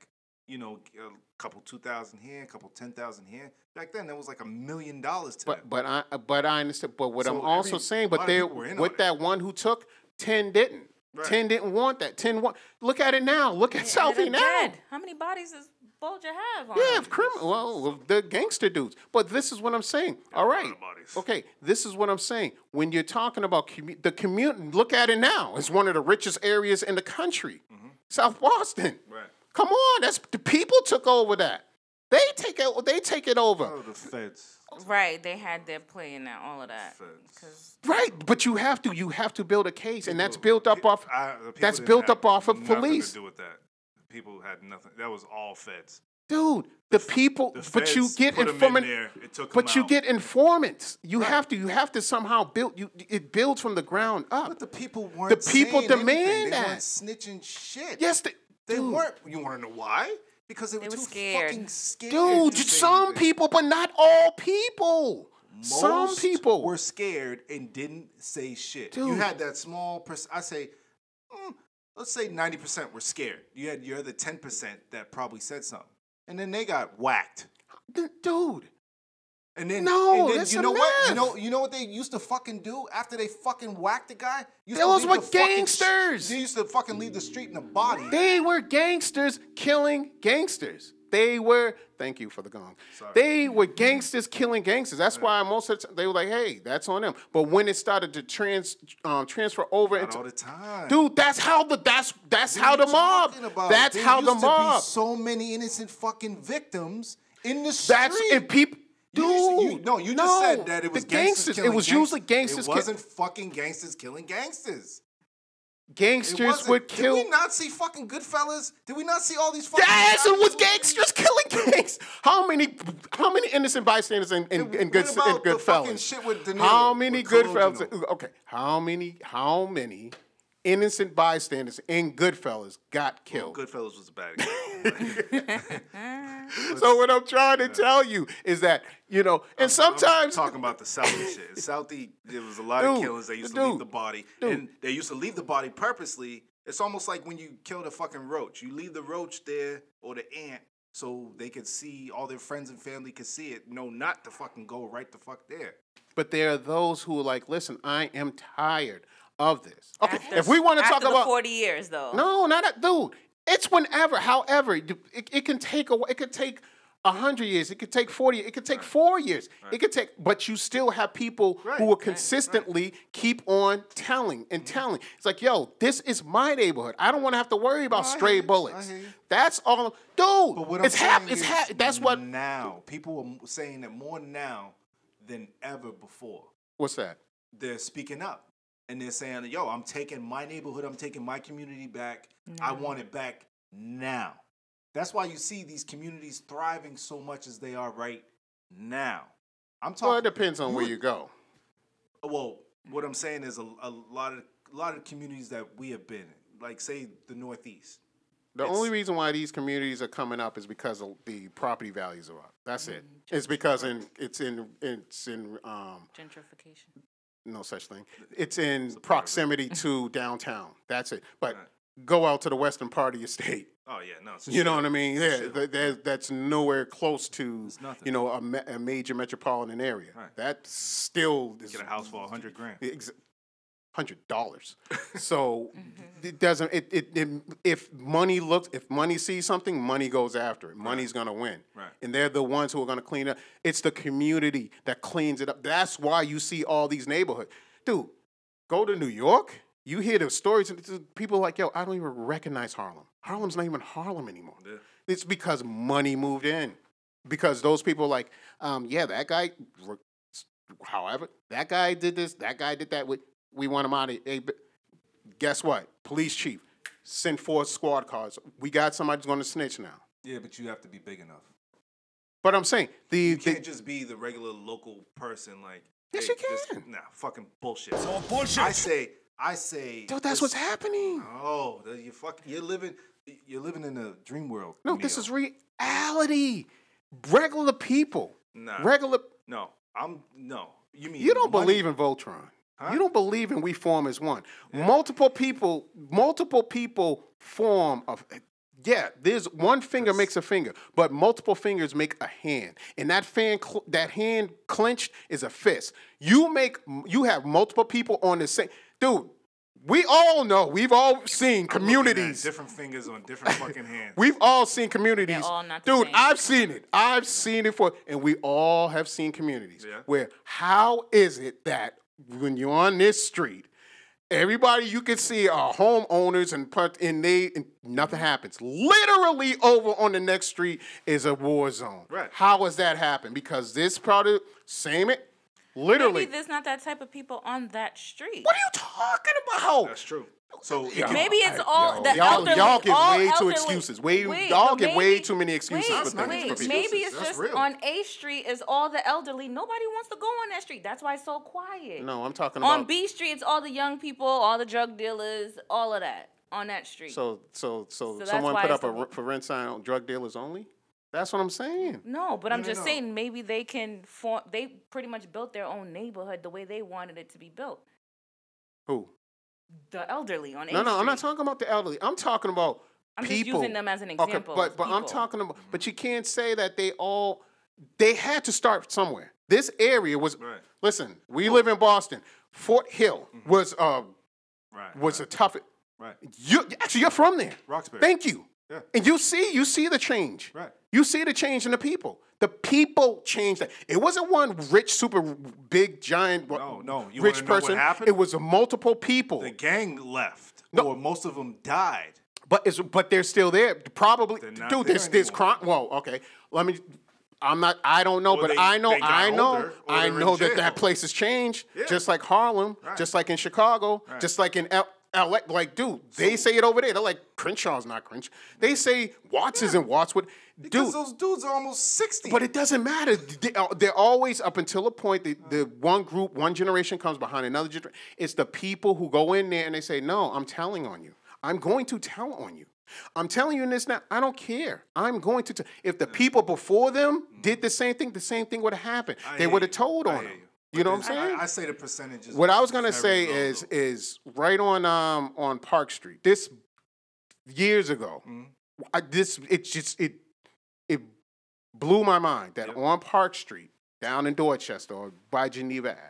You know, a couple two thousand here, a couple ten thousand here. Back then, that was like a million dollars to them. But but I but I understand. But what I'm also every- saying, but lot of there people were in on with it. that one who took ten didn't. Right. Ten didn't want that. Ten want. Look at it now. Look at They ended Southie now. dead. How many bodies does Bulger have on. Yeah, him. criminal. Well, the gangster dudes. But this is what I'm saying. All right. Okay, this is what I'm saying. When you're talking about commu- the community, look at it now. It's one of the richest areas in the country, mm-hmm. South Boston. Right. Come on, that's the people took over that. They take it. They take it over. Oh, the feds. Right, they had their play in that, all of that. 'Cause- Right, but you have to. You have to build a case, and that's built up off. I- That's built up off of police. To do with that. People had nothing. That was all feds. Dude, the people, the but you feds get put 'em in informant, there, it took 'em but you out. get informants. You have to, you have to somehow build. You, it builds from the ground up. But the people weren't. The people saying demand anything. They that. snitching shit. Yes, they, they dude. weren't. You want to know why? Because they were, They were too scared. fucking scared. Dude, some people, but not all people. some people were scared and didn't say shit. You had that small perc I say, mm, let's say ninety percent were scared. You had your other ten percent that probably said something, and then they got whacked. dude. And then No, and then that's you a know what? You know you know what they used to fucking do after they fucking whacked the guy? Used Those were the fucking sh- gangsters. They used to fucking leave the street in a body. They were gangsters killing gangsters. They were. Thank you for the gong. They were gangsters killing gangsters. That's why most of the time they were like, "Hey, that's on them." But when it started to trans um, transfer over Not into all the time. dude, that's how the that's that's What how the mob. about? That's There how the used to be mob. so many innocent fucking victims in the street. That's and people. Dude, You you- no, you just no, said that it was gangsters. gangsters. It was gangs- usually gangsters. It wasn't fucking gangsters killing gangsters. Gangsters would Did we not see fucking Goodfellas? Did we not see all these fucking? Yes, it was gangsters killing gangs. How many, how many innocent bystanders in, in, in good, in Goodfellas? shit with De Niro, How many Goodfellas? Okay, how many, how many innocent bystanders in Goodfellas got killed? Goodfellas was a bad example. so what I'm trying to tell you is that you know, and sometimes talking about the Southie shit. Southie, there was a lot of killings. They used to leave the body, dude. and they used to leave the body purposely. It's almost like when you kill the fucking roach. You leave the roach there or the ant so they could see, all their friends and family could see it. No, not to fucking go right the fuck there. But there are those who are like, listen, I am tired of this. Okay, After- if we want to talk the about 40 years, though. No, not a, dude. It's whenever. However, it, it can take a. It could take a hundred years. It could take forty. It could take four years. It could take. But you still have people who will consistently keep on telling and mm-hmm. telling. It's like, yo, this is my neighborhood. I don't want to have to worry about No, stray hear you. I bullets. That's all, dude. But what I'm it's hap- saying It's is ha- That's what. now people are saying it more now than ever before. What's that? They're speaking up and they're saying, "Yo, I'm taking my neighborhood. I'm taking my community back. I want it back now." That's why you see these communities thriving so much as they are right now. I'm talking. Well, it depends on where you go. Well, what I'm saying is a, a lot of a lot of communities that we have been in, like say the Northeast. The only reason why these communities are coming up is because of the property values are up. That's it. Mm-hmm. It's because in it's in it's in um, Gentrification. No such thing. It's in proximity mm-hmm. to downtown. That's it. But go out to the western part of your state. Oh yeah, no. You know what I mean? Yeah, shit. th- that's nowhere close to you know a, ma- a major metropolitan area. Right. That still is Get a house for a hundred grand. Ex- hundred dollars. so it doesn't. It, it, it if money looks if money sees something, money goes after it. Money's gonna win. Right. And they're the ones who are gonna clean up. It's the community that cleans it up. That's why you see all these neighborhoods. Dude, go to New York. You hear the stories, and people are like, yo, I don't even recognize Harlem. Harlem's not even Harlem anymore. It's because money moved in. Because those people are like, um, yeah, that guy, however, that guy did this, that guy did that. We, we want him out of hey, but Guess what? Police chief, send four squad cars. We got somebody who's going to snitch now. Yeah, but you have to be big enough. But I'm saying, the, You the can't just be the regular local person like. Yes, hey, you this- nah, fucking bullshit. It's all bullshit. I say, I say. Dude, that's this- what's happening. Oh, the- you fuck, you're living, you're living in a dream world. no, this is reality. Regular people. Nah. Regular. No, I'm no. You mean You don't money- believe in Voltron. You don't believe in we form as one. Multiple people, multiple people form of. Yeah, there's one finger makes a finger, but multiple fingers make a hand, and that fan, cl- that hand clenched is a fist. You make, you have multiple people on the same. Dude, We all know. We've all seen I'm at communities. different fingers on different fucking hands. We've all seen communities. all not the Dude, same. I've seen it. I've seen it for, and we all have seen communities Yeah. where how is it that when you're on this street, everybody you can see are homeowners and put- and they and nothing mm-hmm. happens. Literally over on the next street is a war zone. Right. How has that happened? Because this product, same it, literally. Maybe there's not that type of people on that street. what are you talking about? That's true. So it Maybe it's all yo, the y'all, elderly. y'all give all way too excuses. Way, Wait, y'all but give way too many excuses wait, for things. wait, for people. maybe it's That's just real. on A Street is all the elderly. Nobody wants to go on that street. That's why it's so quiet. No, I'm talking about on B Street, it's all the young people, all the drug dealers, all of that on that street. So, so, so, So someone put up a the- for rent sign on drug dealers only. That's what I'm saying. no, but I'm No, no, just no. saying maybe they can form. They pretty much built their own neighborhood the way they wanted it to be built. Who? The elderly on A No, no, Street. I'm not talking about the elderly. I'm talking about I'm just people. using them as an Okay, example but of but I'm talking about. But you can't say that they all. They had to start somewhere. This area was. Right. Listen, we live in Boston. Fort Hill was uh right. was a tough. Right. You actually you're from there. Roxbury. Thank you. Yeah. And you see, you see the change. Right. You see the change in the people. The people changed that. It wasn't one rich, super big, giant, No, no. You rich person. happened? It was a multiple people. The gang left, No. or most of them died. But it's but they're still there. Probably, dude. there This this anymore. crime. Whoa, okay. Let me. I'm not. I don't know, Or but they- I know. I know. older, I know that that place has changed. Yeah. Just like Harlem. Right. Just like in Chicago. Right. Just like in. Like, dude, they say it over there. They're like Crenshaw's not Crenshaw. They say Watts isn't Wattswood. Because Dude, those dudes are almost sixty. but it doesn't matter. They- uh, They're always up until a point. The, the one group, one generation comes behind another generation. It's the people who go in there and they say, "No, I'm telling on you. I'm going to tell on you. I'm telling you this now. I don't care. I'm going to. T-. If the people before them did the same thing, the same thing would have happened. I they would have told on them. you. You know what I'm saying? I, I say the percentages. What I was gonna say low, is though. is right on um on Park Street. This years ago, Mm-hmm. I, this it just it it blew my mind that on Park Street down in Dorchester or by Geneva Ave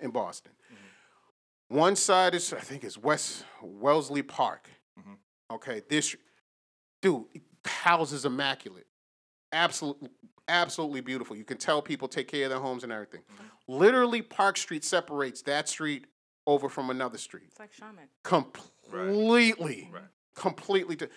in Boston, Mm-hmm. one side is I think it's West Wellesley Park. Mm-hmm. Okay, this dude house is immaculate, absolutely absolutely beautiful. You can tell people take care of their homes and everything. Mm-hmm. Literally, Park Street separates that street over from another street It's like Shaman. completely, Right. completely. di-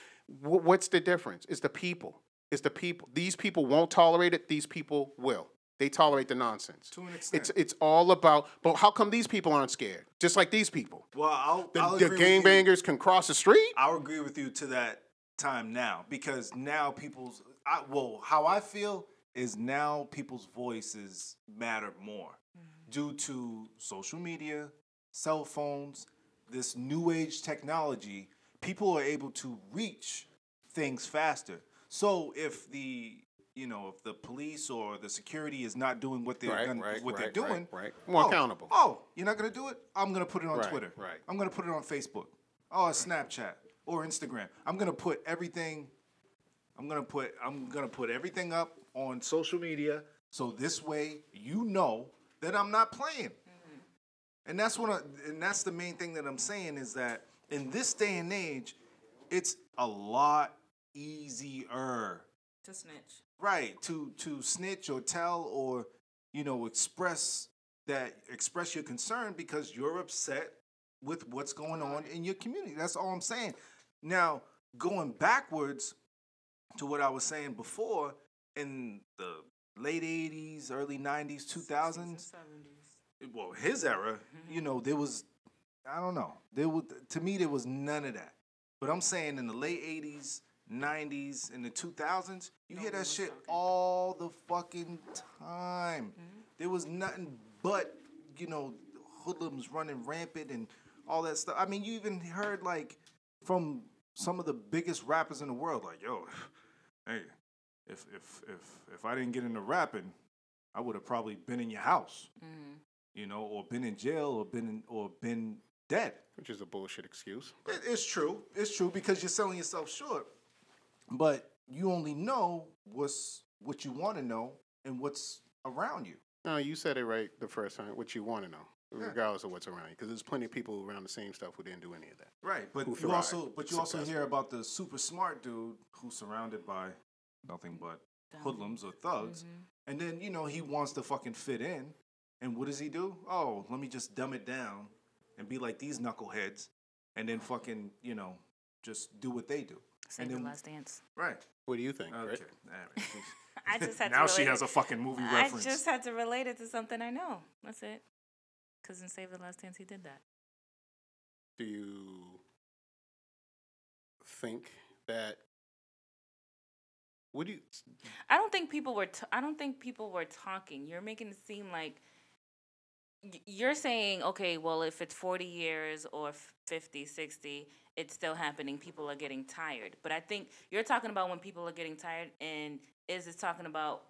Wh- What's the difference? It's the people. It's the people. These people won't tolerate it. These people will. They tolerate the nonsense. To an extent. It's it's all about. But how come these people aren't scared? Just like these people. Well, I'll, The, I'll the agree with gangbangers can cross the street. I'll agree with you to that time now because now people's I, well, how I feel is now people's voices matter more mm-hmm. due to social media, cell phones, this new age technology. People are able to reach things faster. So if the you know if the police or the security is not doing what they're Right, gonna, right, what they're doing, right, right. More oh, accountable. Oh, you're not gonna do it? I'm gonna put it on Right, Twitter. right. I'm gonna put it on Facebook. Oh, Snapchat or Instagram. I'm gonna put everything. I'm gonna put I'm gonna put everything up on social media so this way you know that I'm not playing. Mm-hmm. And that's what I, and that's the main thing that I'm saying is that in this day and age, it's a lot easier To snitch. right to to snitch or tell or you know express that express your concern because you're upset with what's going on in your community that's all i'm saying now going backwards to what i was saying before in the late 80s early 90s 2000s well his era you know there was i don't know. There was to me there was none of that. But i'm saying in the late 80s 90s and the 2000s you hear that shit all the fucking time. There was nothing but you know hoodlums running rampant and all that stuff. I mean you even heard like from some of the biggest rappers in the world like yo hey if if if if i didn't get into rapping i would have probably been in your house mm-hmm. you know or been in jail or been in, or been dead Which is a bullshit excuse. it, it's true. It's true because you're selling yourself short. But you only know what's what you want to know and what's around you. No, you said it right the first time. What you want to know. regardless of what's around you, because there's plenty of people around the same stuff who didn't do any of that. Right, but you also but you also hear about the super smart dude who's surrounded by nothing mm. but hoodlums or thugs, mm-hmm. and then you know he wants to fucking fit in, and what does he do? Oh, let me just dumb it down and be like these knuckleheads, and then fucking you know just do what they do. Save and the then last dance. right. What do you think? Okay, Rick? all right. I just had now to she has a fucking movie I reference. I just had to relate it to something I know. That's it. Because in Save the Last Dance, he did that. Do you think that? What do you? I don't think people were. T- I don't think people were talking. You're making it seem like you're saying, okay, well, if it's 40 years or f- 50, 60, it's still happening. People are getting tired. But I think you're talking about when people are getting tired, and is is talking about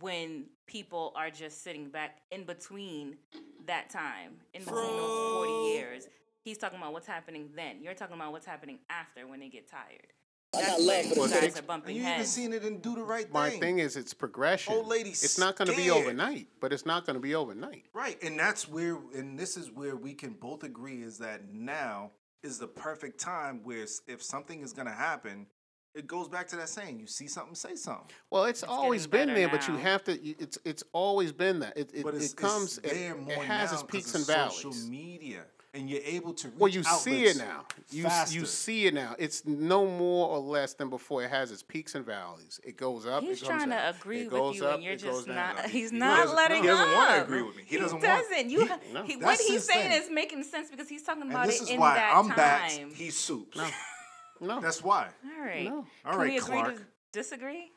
when people are just sitting back in between that time, in between those 40 years. He's talking about what's happening then. You're talking about what's happening after when they get tired. That's where you guys are bumping you even heads. seen it in Do the Right Thing. My Thing. thing is, it's progression. Old lady It's not going to be scared. overnight, but it's not going to be overnight. Right, and that's where, and this is where we can both agree is that now is the perfect time where s- if something is gonna happen, it goes back to that saying: you see something, say something. Well, it's, always been getting there, better but you now. have to. you- It's it's always been that. It it, But it's, it comes. it's there it, more it has now its 'cause peaks of and valleys. Social media, and you're able to reach Well, you see it now. You faster. you see it now. It's no more or less than before. It has its peaks and valleys. It goes up. He's it comes trying to down. agree It with goes you, up, and you're just not. He- He's he not doesn't- letting he doesn't up. wanna agree with me. He doesn't want- doesn't. You, he- no. he- what he's saying thing. is making sense because he's talking about And about this it is in why that I'm time. back. He's soups. No, no. That's why. All right. All Can right, we agree Clark. to disagree?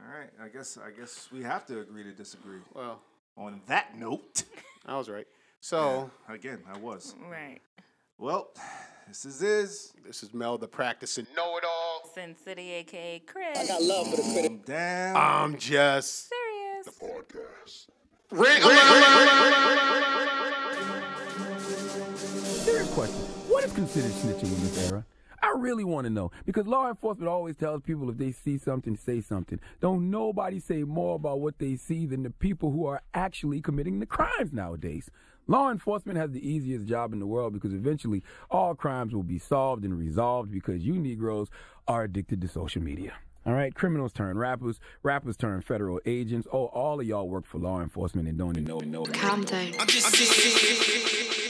All right. I guess I guess we have to agree to disagree. Well, on that note, I was right. So again, I was. Right. Well, this is is. This is Mel, the practicing know-it-all. Sin City, aka Chris. I got love for the critic. Damn. I'm just serious. the podcast. Serious question. What is considered snitching in this era? I really want to know because law enforcement always tells people if they see something, say something. Don't nobody say more about what they see than the people who are actually committing the crimes nowadays. Law enforcement has the easiest job in the world because eventually all crimes will be solved and resolved because you Negroes are addicted to social media. All right, criminals turn rappers, rappers turn federal agents. Oh, all of y'all work for law enforcement and don't even know. know Calm down. I'm just